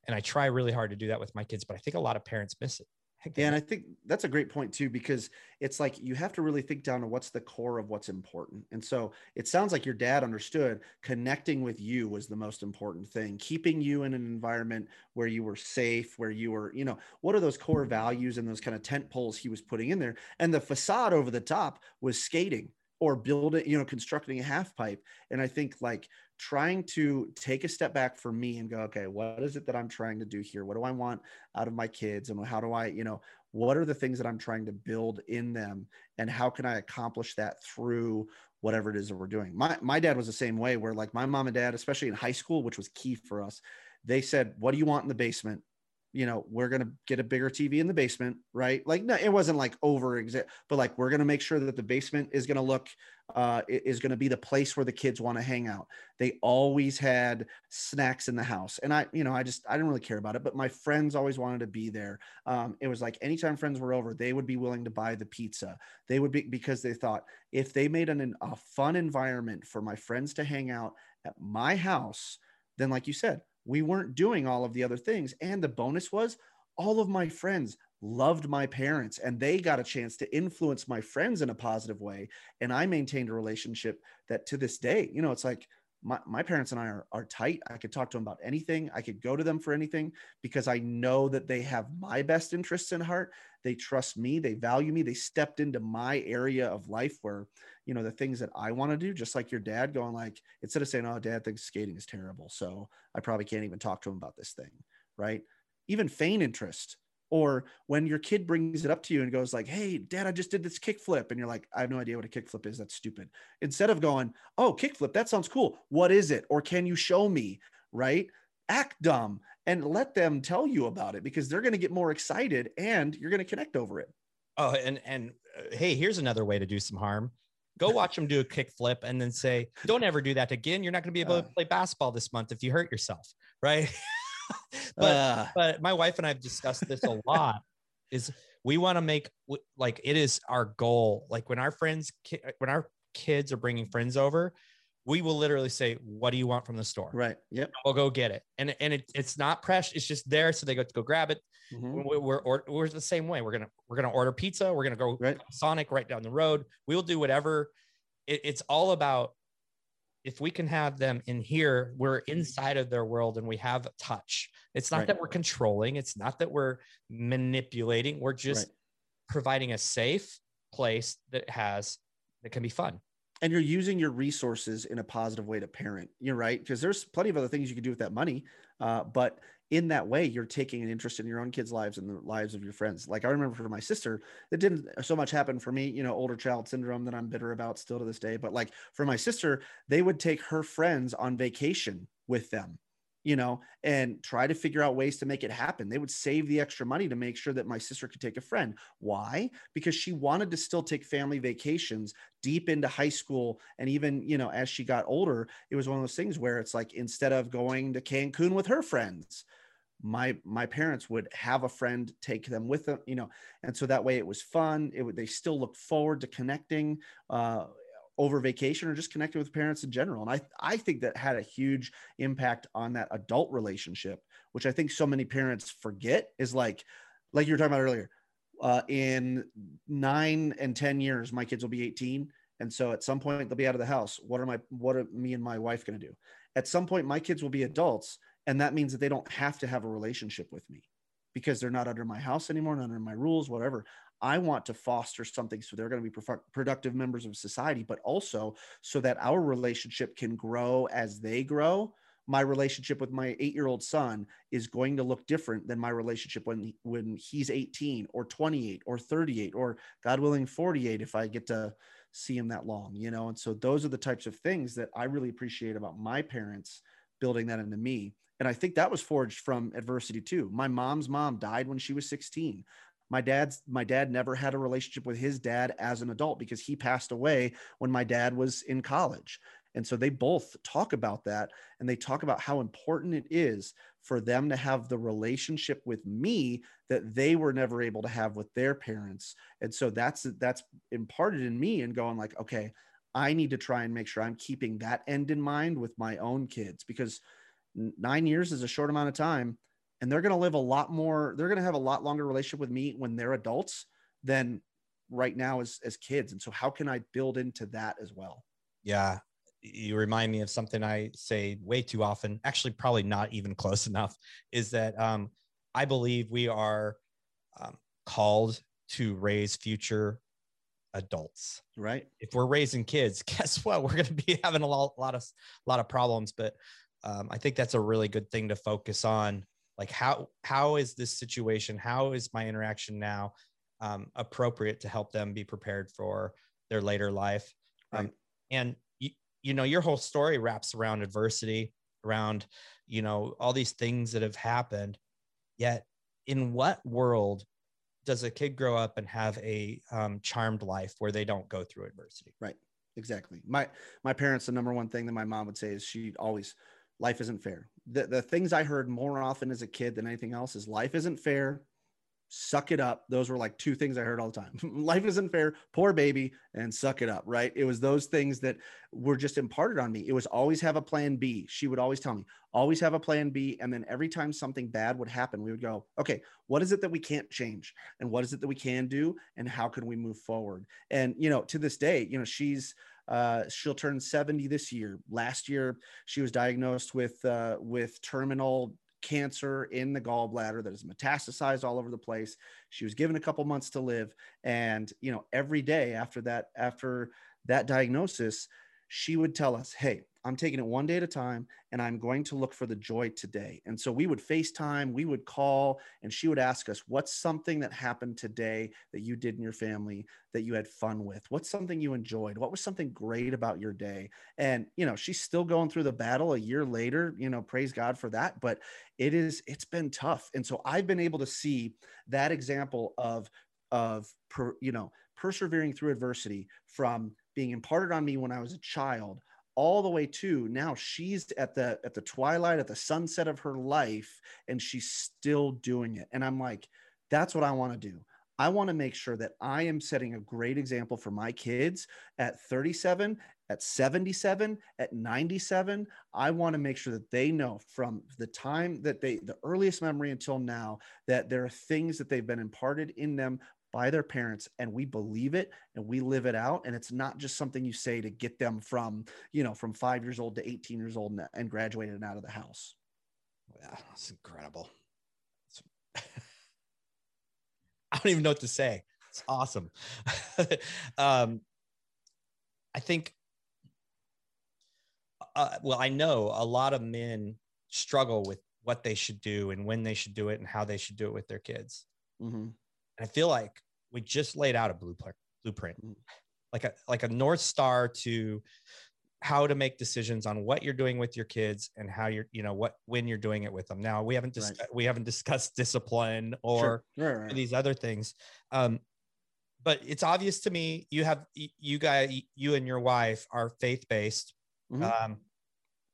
and I try really hard to do that with my kids, but I think a lot of parents miss it. I think they Yeah, and I think that's a great point too, because it's like you have to really think down to what's the core of what's important. And so it sounds like your dad understood connecting with you was the most important thing, keeping you in an environment where you were safe, where you were, you know, what are those core values and those kind of tent poles he was putting in there? And the facade over the top was skating or building, you know, constructing a half pipe. And I think like trying to take a step back for me and go, okay, what is it that I'm trying to do here? What do I want out of my kids? And how do I, you know, what are the things that I'm trying to build in them? And how can I accomplish that through whatever it is that we're doing? My, my dad was the same way where like my mom and dad, especially in high school, which was key for us, they said, what do you want in the basement? You know, we're going to get a bigger TV in the basement, right? Like, no, it wasn't like over exit, but like, we're going to make sure that the basement is going to look, uh, is going to be the place where the kids want to hang out. They always had snacks in the house. And I, you know, I just, I didn't really care about it, but my friends always wanted to be there. Um, it was like anytime friends were over, they would be willing to buy the pizza. They would be, because they thought if they made an, a fun environment for my friends to hang out at my house, then like you said, we weren't doing all of the other things. And the bonus was all of my friends loved my parents and they got a chance to influence my friends in a positive way. And I maintained a relationship that to this day, you know, it's like my, my parents and I are, are tight. I could talk to them about anything. I could go to them for anything because I know that they have my best interests in heart. They trust me. They value me. They stepped into my area of life where, you know, the things that I want to do, just like your dad going like, instead of saying, oh, dad thinks skating is terrible. So I probably can't even talk to him about this thing. Right. Even feign interest or when your kid brings it up to you and goes like hey dad i just did this kickflip and you're like i have no idea what a kickflip is that's stupid instead of going oh kickflip that sounds cool what is it or can you show me right act dumb and let them tell you about it because they're going to get more excited and you're going to connect over it oh and and uh, hey here's another way to do some harm go watch them do a kickflip and then say don't ever do that again you're not going to be able to uh. play basketball this month if you hurt yourself right but uh. but my wife and I have discussed this a lot. is we want to make like it is our goal. Like when our friends, when our kids are bringing friends over, we will literally say, "What do you want from the store?" Right. Yep. We'll go get it, and and it, it's not pressure. It's just there, so they go to go grab it. Mm-hmm. We're, we're, we're the same way. We're gonna we're gonna order pizza. We're gonna go right. Sonic right down the road. We'll do whatever. It, it's all about if we can have them in here, we're inside of their world and we have touch. It's not right. that we're controlling, it's not that we're manipulating, we're just right. providing a safe place that has that can be fun. And you're using your resources in a positive way to parent. You're right. Because there's plenty of other things you can do with that money. Uh, but in that way, you're taking an interest in your own kids' lives and the lives of your friends. Like I remember for my sister, it didn't so much happen for me, you know, older child syndrome that I'm bitter about still to this day. But like for my sister, they would take her friends on vacation with them you know, and try to figure out ways to make it happen. They would save the extra money to make sure that my sister could take a friend. Why? Because she wanted to still take family vacations deep into high school. And even, you know, as she got older, it was one of those things where it's like instead of going to Cancun with her friends, my my parents would have a friend take them with them you know and so that way it was fun it would they still look forward to connecting uh over vacation or just connecting with parents in general. And I, I think that had a huge impact on that adult relationship, which I think so many parents forget is like, like you were talking about earlier, uh, in nine and 10 years, my kids will be 18. And so at some point they'll be out of the house. What are my, what are me and my wife going to do? At some point, my kids will be adults. And that means that they don't have to have a relationship with me because they're not under my house anymore, not under my rules, whatever. I want to foster something so they're going to be productive members of society, but also so that our relationship can grow as they grow. My relationship with my eight year old son is going to look different than my relationship when, when he's 18 or 28 or 38 or God willing 48 if I get to see him that long, you know? And so those are the types of things that I really appreciate about my parents building that into me. And I think that was forged from adversity too. My mom's mom died when she was 16 my dad's my dad never had a relationship with his dad as an adult because he passed away when my dad was in college. And so they both talk about that and they talk about how important it is for them to have the relationship with me that they were never able to have with their parents. And so that's that's imparted in me and going like okay i need to try and make sure i'm keeping that end in mind with my own kids because 9 years is a short amount of time and they're going to live a lot more they're going to have a lot longer relationship with me when they're adults than right now as as kids and so how can i build into that as well yeah you remind me of something i say way too often actually probably not even close enough is that um, i believe we are um, called to raise future adults. Right. If we're raising kids, guess what? We're going to be having a lot, lot of, lot of problems. But um, I think that's a really good thing to focus on. Like how how is this situation? How is my interaction now um, appropriate to help them be prepared for their later life? Um, and you, you know, your whole story wraps around adversity, around you know all these things that have happened. Yet, in what world does a kid grow up and have a um, charmed life where they don't go through adversity? Right. Exactly. My my parents, the number one thing that my mom would say is she always life isn't fair. The the things I heard more often as a kid than anything else is life isn't fair. Suck it up. Those were like two things I heard all the time. life isn't fair, poor baby, and suck it up, right? It was those things that were just imparted on me. It was always have a plan B. She would always tell me, always have a plan B. And then every time something bad would happen, we would go, okay, what is it that we can't change? And what is it that we can do? And how can we move forward? And, you know, to this day, you know, she's, uh, she'll turn 70 this year. Last year, she was diagnosed with uh, with terminal cancer in the gallbladder that is metastasized all over the place. She was given a couple months to live, and you know, every day after that, after that diagnosis, she would tell us, "Hey, I'm taking it one day at a time and I'm going to look for the joy today. And so we would FaceTime, we would call, and she would ask us, What's something that happened today that you did in your family that you had fun with? What's something you enjoyed? What was something great about your day? And, you know, she's still going through the battle a year later, you know, praise God for that. But it is, it's been tough. And so I've been able to see that example of, of, per, you know, persevering through adversity from being imparted on me when I was a child all the way to now she's at the at the twilight at the sunset of her life and she's still doing it. And i'm like that's what i want to do. I want to make sure that i am setting a great example for my kids at 37 at 77 at 97 i want to make sure that they know from the time that they the earliest memory until now that there are things that they've been imparted in them by their parents and we believe it and we live it out and it's not just something you say to get them from you know from five years old to 18 years old and, and graduated and out of the house. Yeah that's incredible. It's, i don't even know what to say. It's awesome. Um i think uh, well i know a lot of men struggle with what they should do and when they should do it and how they should do it with their kids. Mm-hmm. And I feel like we just laid out a blueprint, blueprint, mm. like a like a north star to how to make decisions on what you're doing with your kids and how you're you know what when you're doing it with them now we haven't dis- right. we haven't discussed discipline or sure. right, right. these other things um but it's obvious to me you have you guys you and your wife are faith based mm-hmm. um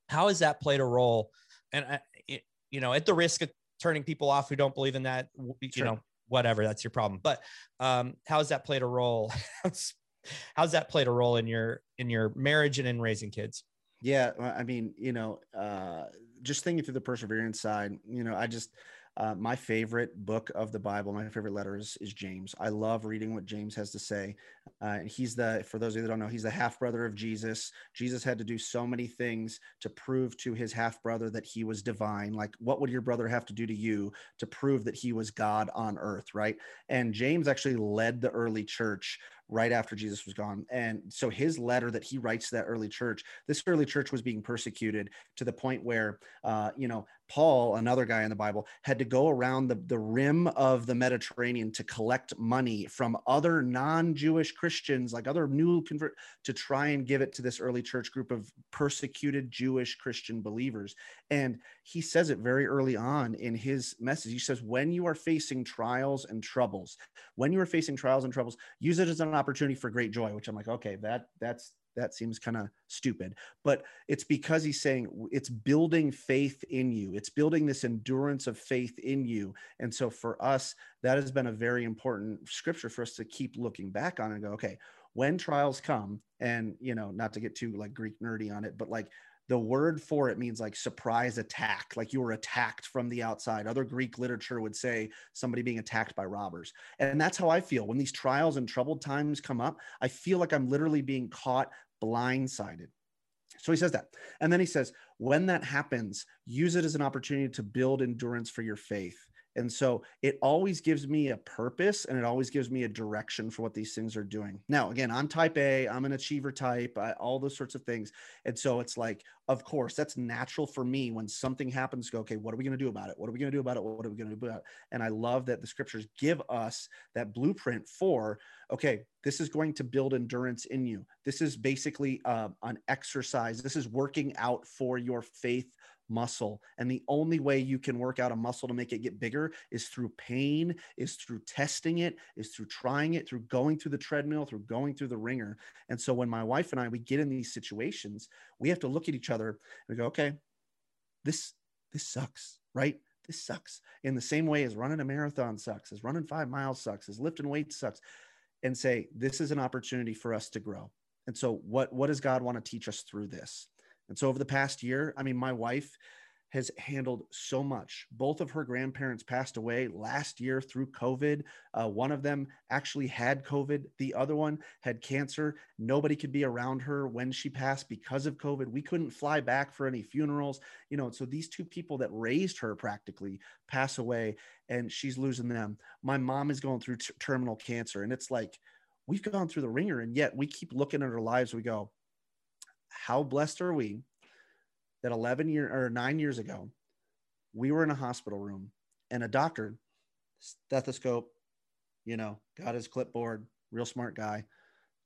how has that played a role and I, it, you know at the risk of turning people off who don't believe in that you sure. know whatever that's your problem but um how's that played a role how's that played a role in your in your marriage and in raising kids yeah i mean you know uh just thinking through the perseverance side you know i just uh, my favorite book of the Bible, my favorite letter is, is James. I love reading what James has to say. Uh, and he's the, for those of you that don't know, he's the half brother of Jesus. Jesus had to do so many things to prove to his half brother that he was divine. Like, what would your brother have to do to you to prove that he was God on earth, right? And James actually led the early church right after Jesus was gone. And so his letter that he writes to that early church, this early church was being persecuted to the point where, uh, you know, Paul, another guy in the Bible, had to go around the, the rim of the Mediterranean to collect money from other non Jewish Christians, like other new convert, to try and give it to this early church group of persecuted Jewish Christian believers. And he says it very early on in his message. He says, When you are facing trials and troubles, when you are facing trials and troubles, use it as an opportunity for great joy, which I'm like, okay, that that's that seems kind of stupid but it's because he's saying it's building faith in you. It's building this endurance of faith in you. And so for us that has been a very important scripture for us to keep looking back on and go okay when trials come and you know not to get too like greek nerdy on it but like the word for it means like surprise attack, like you were attacked from the outside. Other Greek literature would say somebody being attacked by robbers. And that's how I feel when these trials and troubled times come up. I feel like I'm literally being caught blindsided. So he says that. And then he says, when that happens, use it as an opportunity to build endurance for your faith. And so it always gives me a purpose and it always gives me a direction for what these things are doing. Now, again, I'm type A, I'm an achiever type, I, all those sorts of things. And so it's like, of course, that's natural for me when something happens, go, okay, what are we going to do about it? What are we going to do about it? What are we going to do about it? And I love that the scriptures give us that blueprint for, okay, this is going to build endurance in you. This is basically uh, an exercise. This is working out for your faith muscle. And the only way you can work out a muscle to make it get bigger is through pain, is through testing it, is through trying it, through going through the treadmill, through going through the wringer. And so when my wife and I we get in these situations, we have to look at each other and we go, okay, this this sucks, right? This sucks. In the same way as running a marathon sucks, as running five miles sucks, as lifting weights sucks, and say, this is an opportunity for us to grow. And so what what does God want to teach us through this? And so over the past year, I mean, my wife has handled so much. Both of her grandparents passed away last year through COVID. Uh, one of them actually had COVID, the other one had cancer. Nobody could be around her when she passed because of COVID. We couldn't fly back for any funerals, you know. So these two people that raised her practically pass away and she's losing them. My mom is going through t- terminal cancer, and it's like we've gone through the wringer, and yet we keep looking at our lives. We go, how blessed are we that 11 year or nine years ago, we were in a hospital room and a doctor, stethoscope, you know, got his clipboard, real smart guy,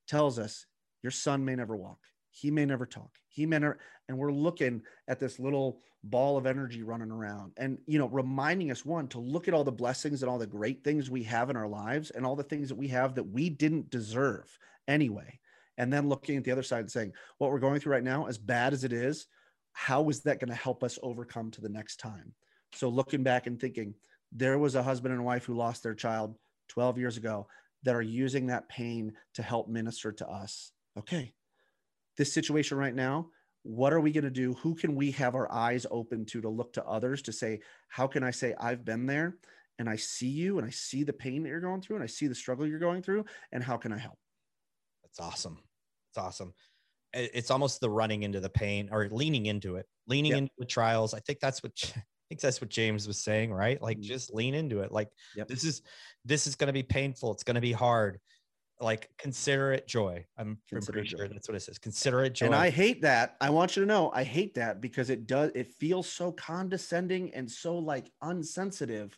tells us your son may never walk. He may never talk. He may never, and we're looking at this little ball of energy running around and, you know, reminding us one to look at all the blessings and all the great things we have in our lives and all the things that we have that we didn't deserve anyway and then looking at the other side and saying what we're going through right now as bad as it is how is that going to help us overcome to the next time? So looking back and thinking there was a husband and wife who lost their child 12 years ago that are using that pain to help minister to us. Okay this situation right now what are we going to do? Who can we have our eyes open to to look to others to say how can i say i've been there and i see you and i see the pain that you're going through and i see the struggle you're going through and how can i help it's awesome. It's awesome. It's almost the running into the pain or leaning into it, leaning yep. into the trials. I think that's what I think that's what James was saying, right? Like mm-hmm. just lean into it. Like yep. this is this is going to be painful. It's going to be hard. Like consider it joy. I'm, pretty sure that's what it says. Consider it joy. And I hate that. I want you to know I hate that because it does it feels so condescending and so like unsensitive,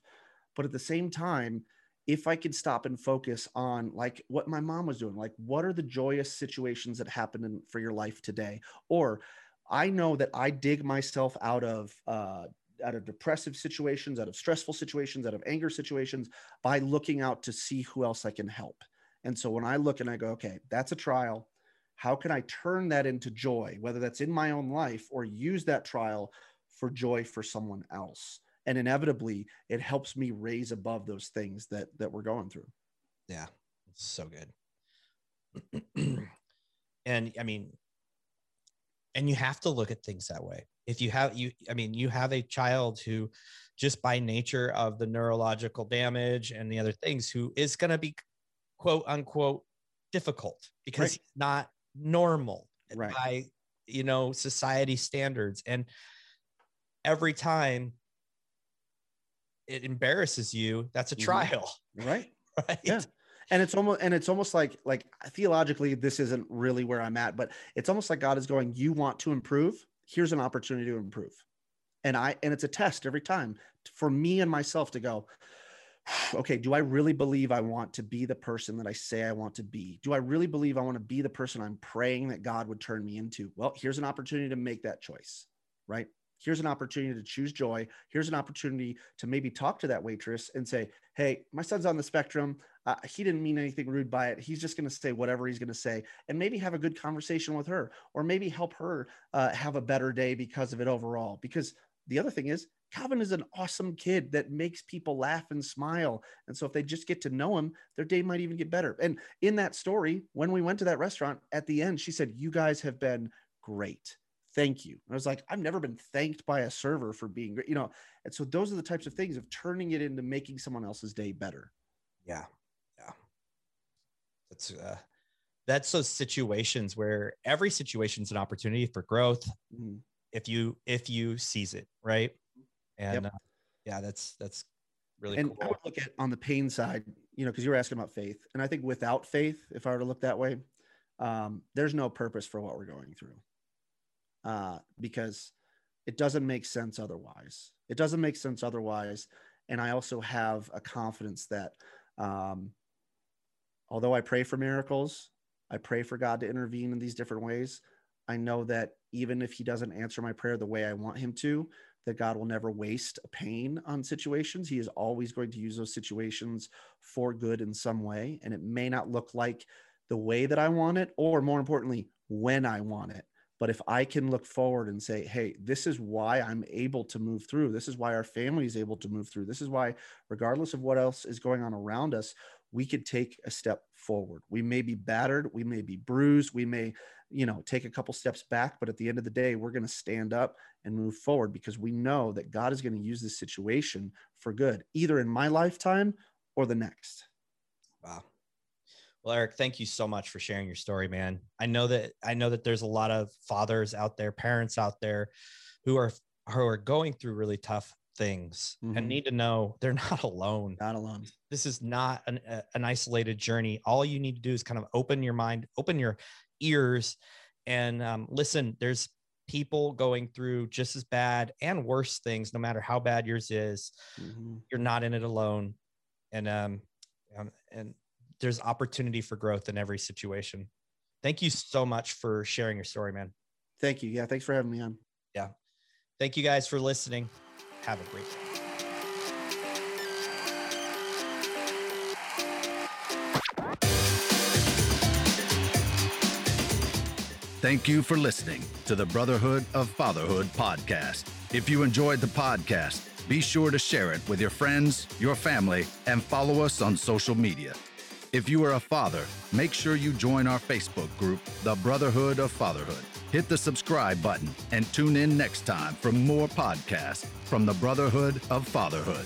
but at the same time, if I could stop and focus on like what my mom was doing, like what are the joyous situations that happen in, for your life today? Or I know that I dig myself out of uh, out of depressive situations, out of stressful situations, out of anger situations by looking out to see who else I can help. And so when I look and I go, okay, that's a trial. How can I turn that into joy, whether that's in my own life or use that trial for joy for someone else? And inevitably it helps me raise above those things that that we're going through yeah so good and i mean and you have to look at things that way if you have you i mean you have a child who just by nature of the neurological damage and the other things who is going to be quote unquote difficult because right. he's not normal right. by you know society standards and every time it embarrasses you, that's a mm-hmm. trial. Right. right. Yeah. And it's almost and it's almost like like theologically, this isn't really where I'm at, but it's almost like God is going, You want to improve? Here's an opportunity to improve. And I and it's a test every time for me and myself to go, okay, do I really believe I want to be the person that I say I want to be? Do I really believe I want to be the person I'm praying that God would turn me into? Well, here's an opportunity to make that choice, right? Here's an opportunity to choose joy. Here's an opportunity to maybe talk to that waitress and say, Hey, my son's on the spectrum. Uh, he didn't mean anything rude by it. He's just going to say whatever he's going to say and maybe have a good conversation with her or maybe help her uh, have a better day because of it overall. Because the other thing is, Calvin is an awesome kid that makes people laugh and smile. And so if they just get to know him, their day might even get better. And in that story, when we went to that restaurant at the end, she said, You guys have been great thank you. And I was like, I've never been thanked by a server for being great, you know. And so those are the types of things of turning it into making someone else's day better. Yeah. Yeah. That's uh that's those situations where every situation is an opportunity for growth mm-hmm. if you if you seize it, right? And yep. uh, yeah, that's that's really and cool. I would look at on the pain side, you know, because you were asking about faith, and I think without faith, if I were to look that way, um, there's no purpose for what we're going through, uh, because it doesn't make sense otherwise. It doesn't make sense otherwise, and I also have a confidence that, um, although I pray for miracles, I pray for God to intervene in these different ways. I know that even if He doesn't answer my prayer the way I want Him to, that God will never waste a pain on situations. He is always going to use those situations for good in some way. And it may not look like the way that I want it, or more importantly, when I want it. But if I can look forward and say, hey, this is why I'm able to move through, this is why our family is able to move through, this is why, regardless of what else is going on around us, we could take a step forward. We may be battered, we may be bruised, we may, you know, take a couple steps back, but at the end of the day, we're going to stand up and move forward because we know that God is going to use this situation for good, either in my lifetime or the next. Wow. Well, Eric, thank you so much for sharing your story, man. I know that I know that there's a lot of fathers out there, parents out there who are who are going through really tough things Mhm. and need to know they're not alone. Not alone. This is not an, a- an isolated journey. All you need to do is kind of open your mind, open your ears, and um, listen. There's people going through just as bad and worse things, no matter how bad yours is Mhm. you're not in it alone and um, um and there's opportunity for growth in every situation thank you so much for sharing your story man Thank you. Yeah. Thanks for having me on. Yeah. Thank you guys for listening have a great day Thank you for listening to the Brotherhood of Fatherhood podcast. If you enjoyed the podcast, be sure to share it with your friends, your family, and follow us on social media. If you are a father, make sure you join our Facebook group, The Brotherhood of Fatherhood. Hit the subscribe button and tune in next time for more podcasts from the Brotherhood of Fatherhood.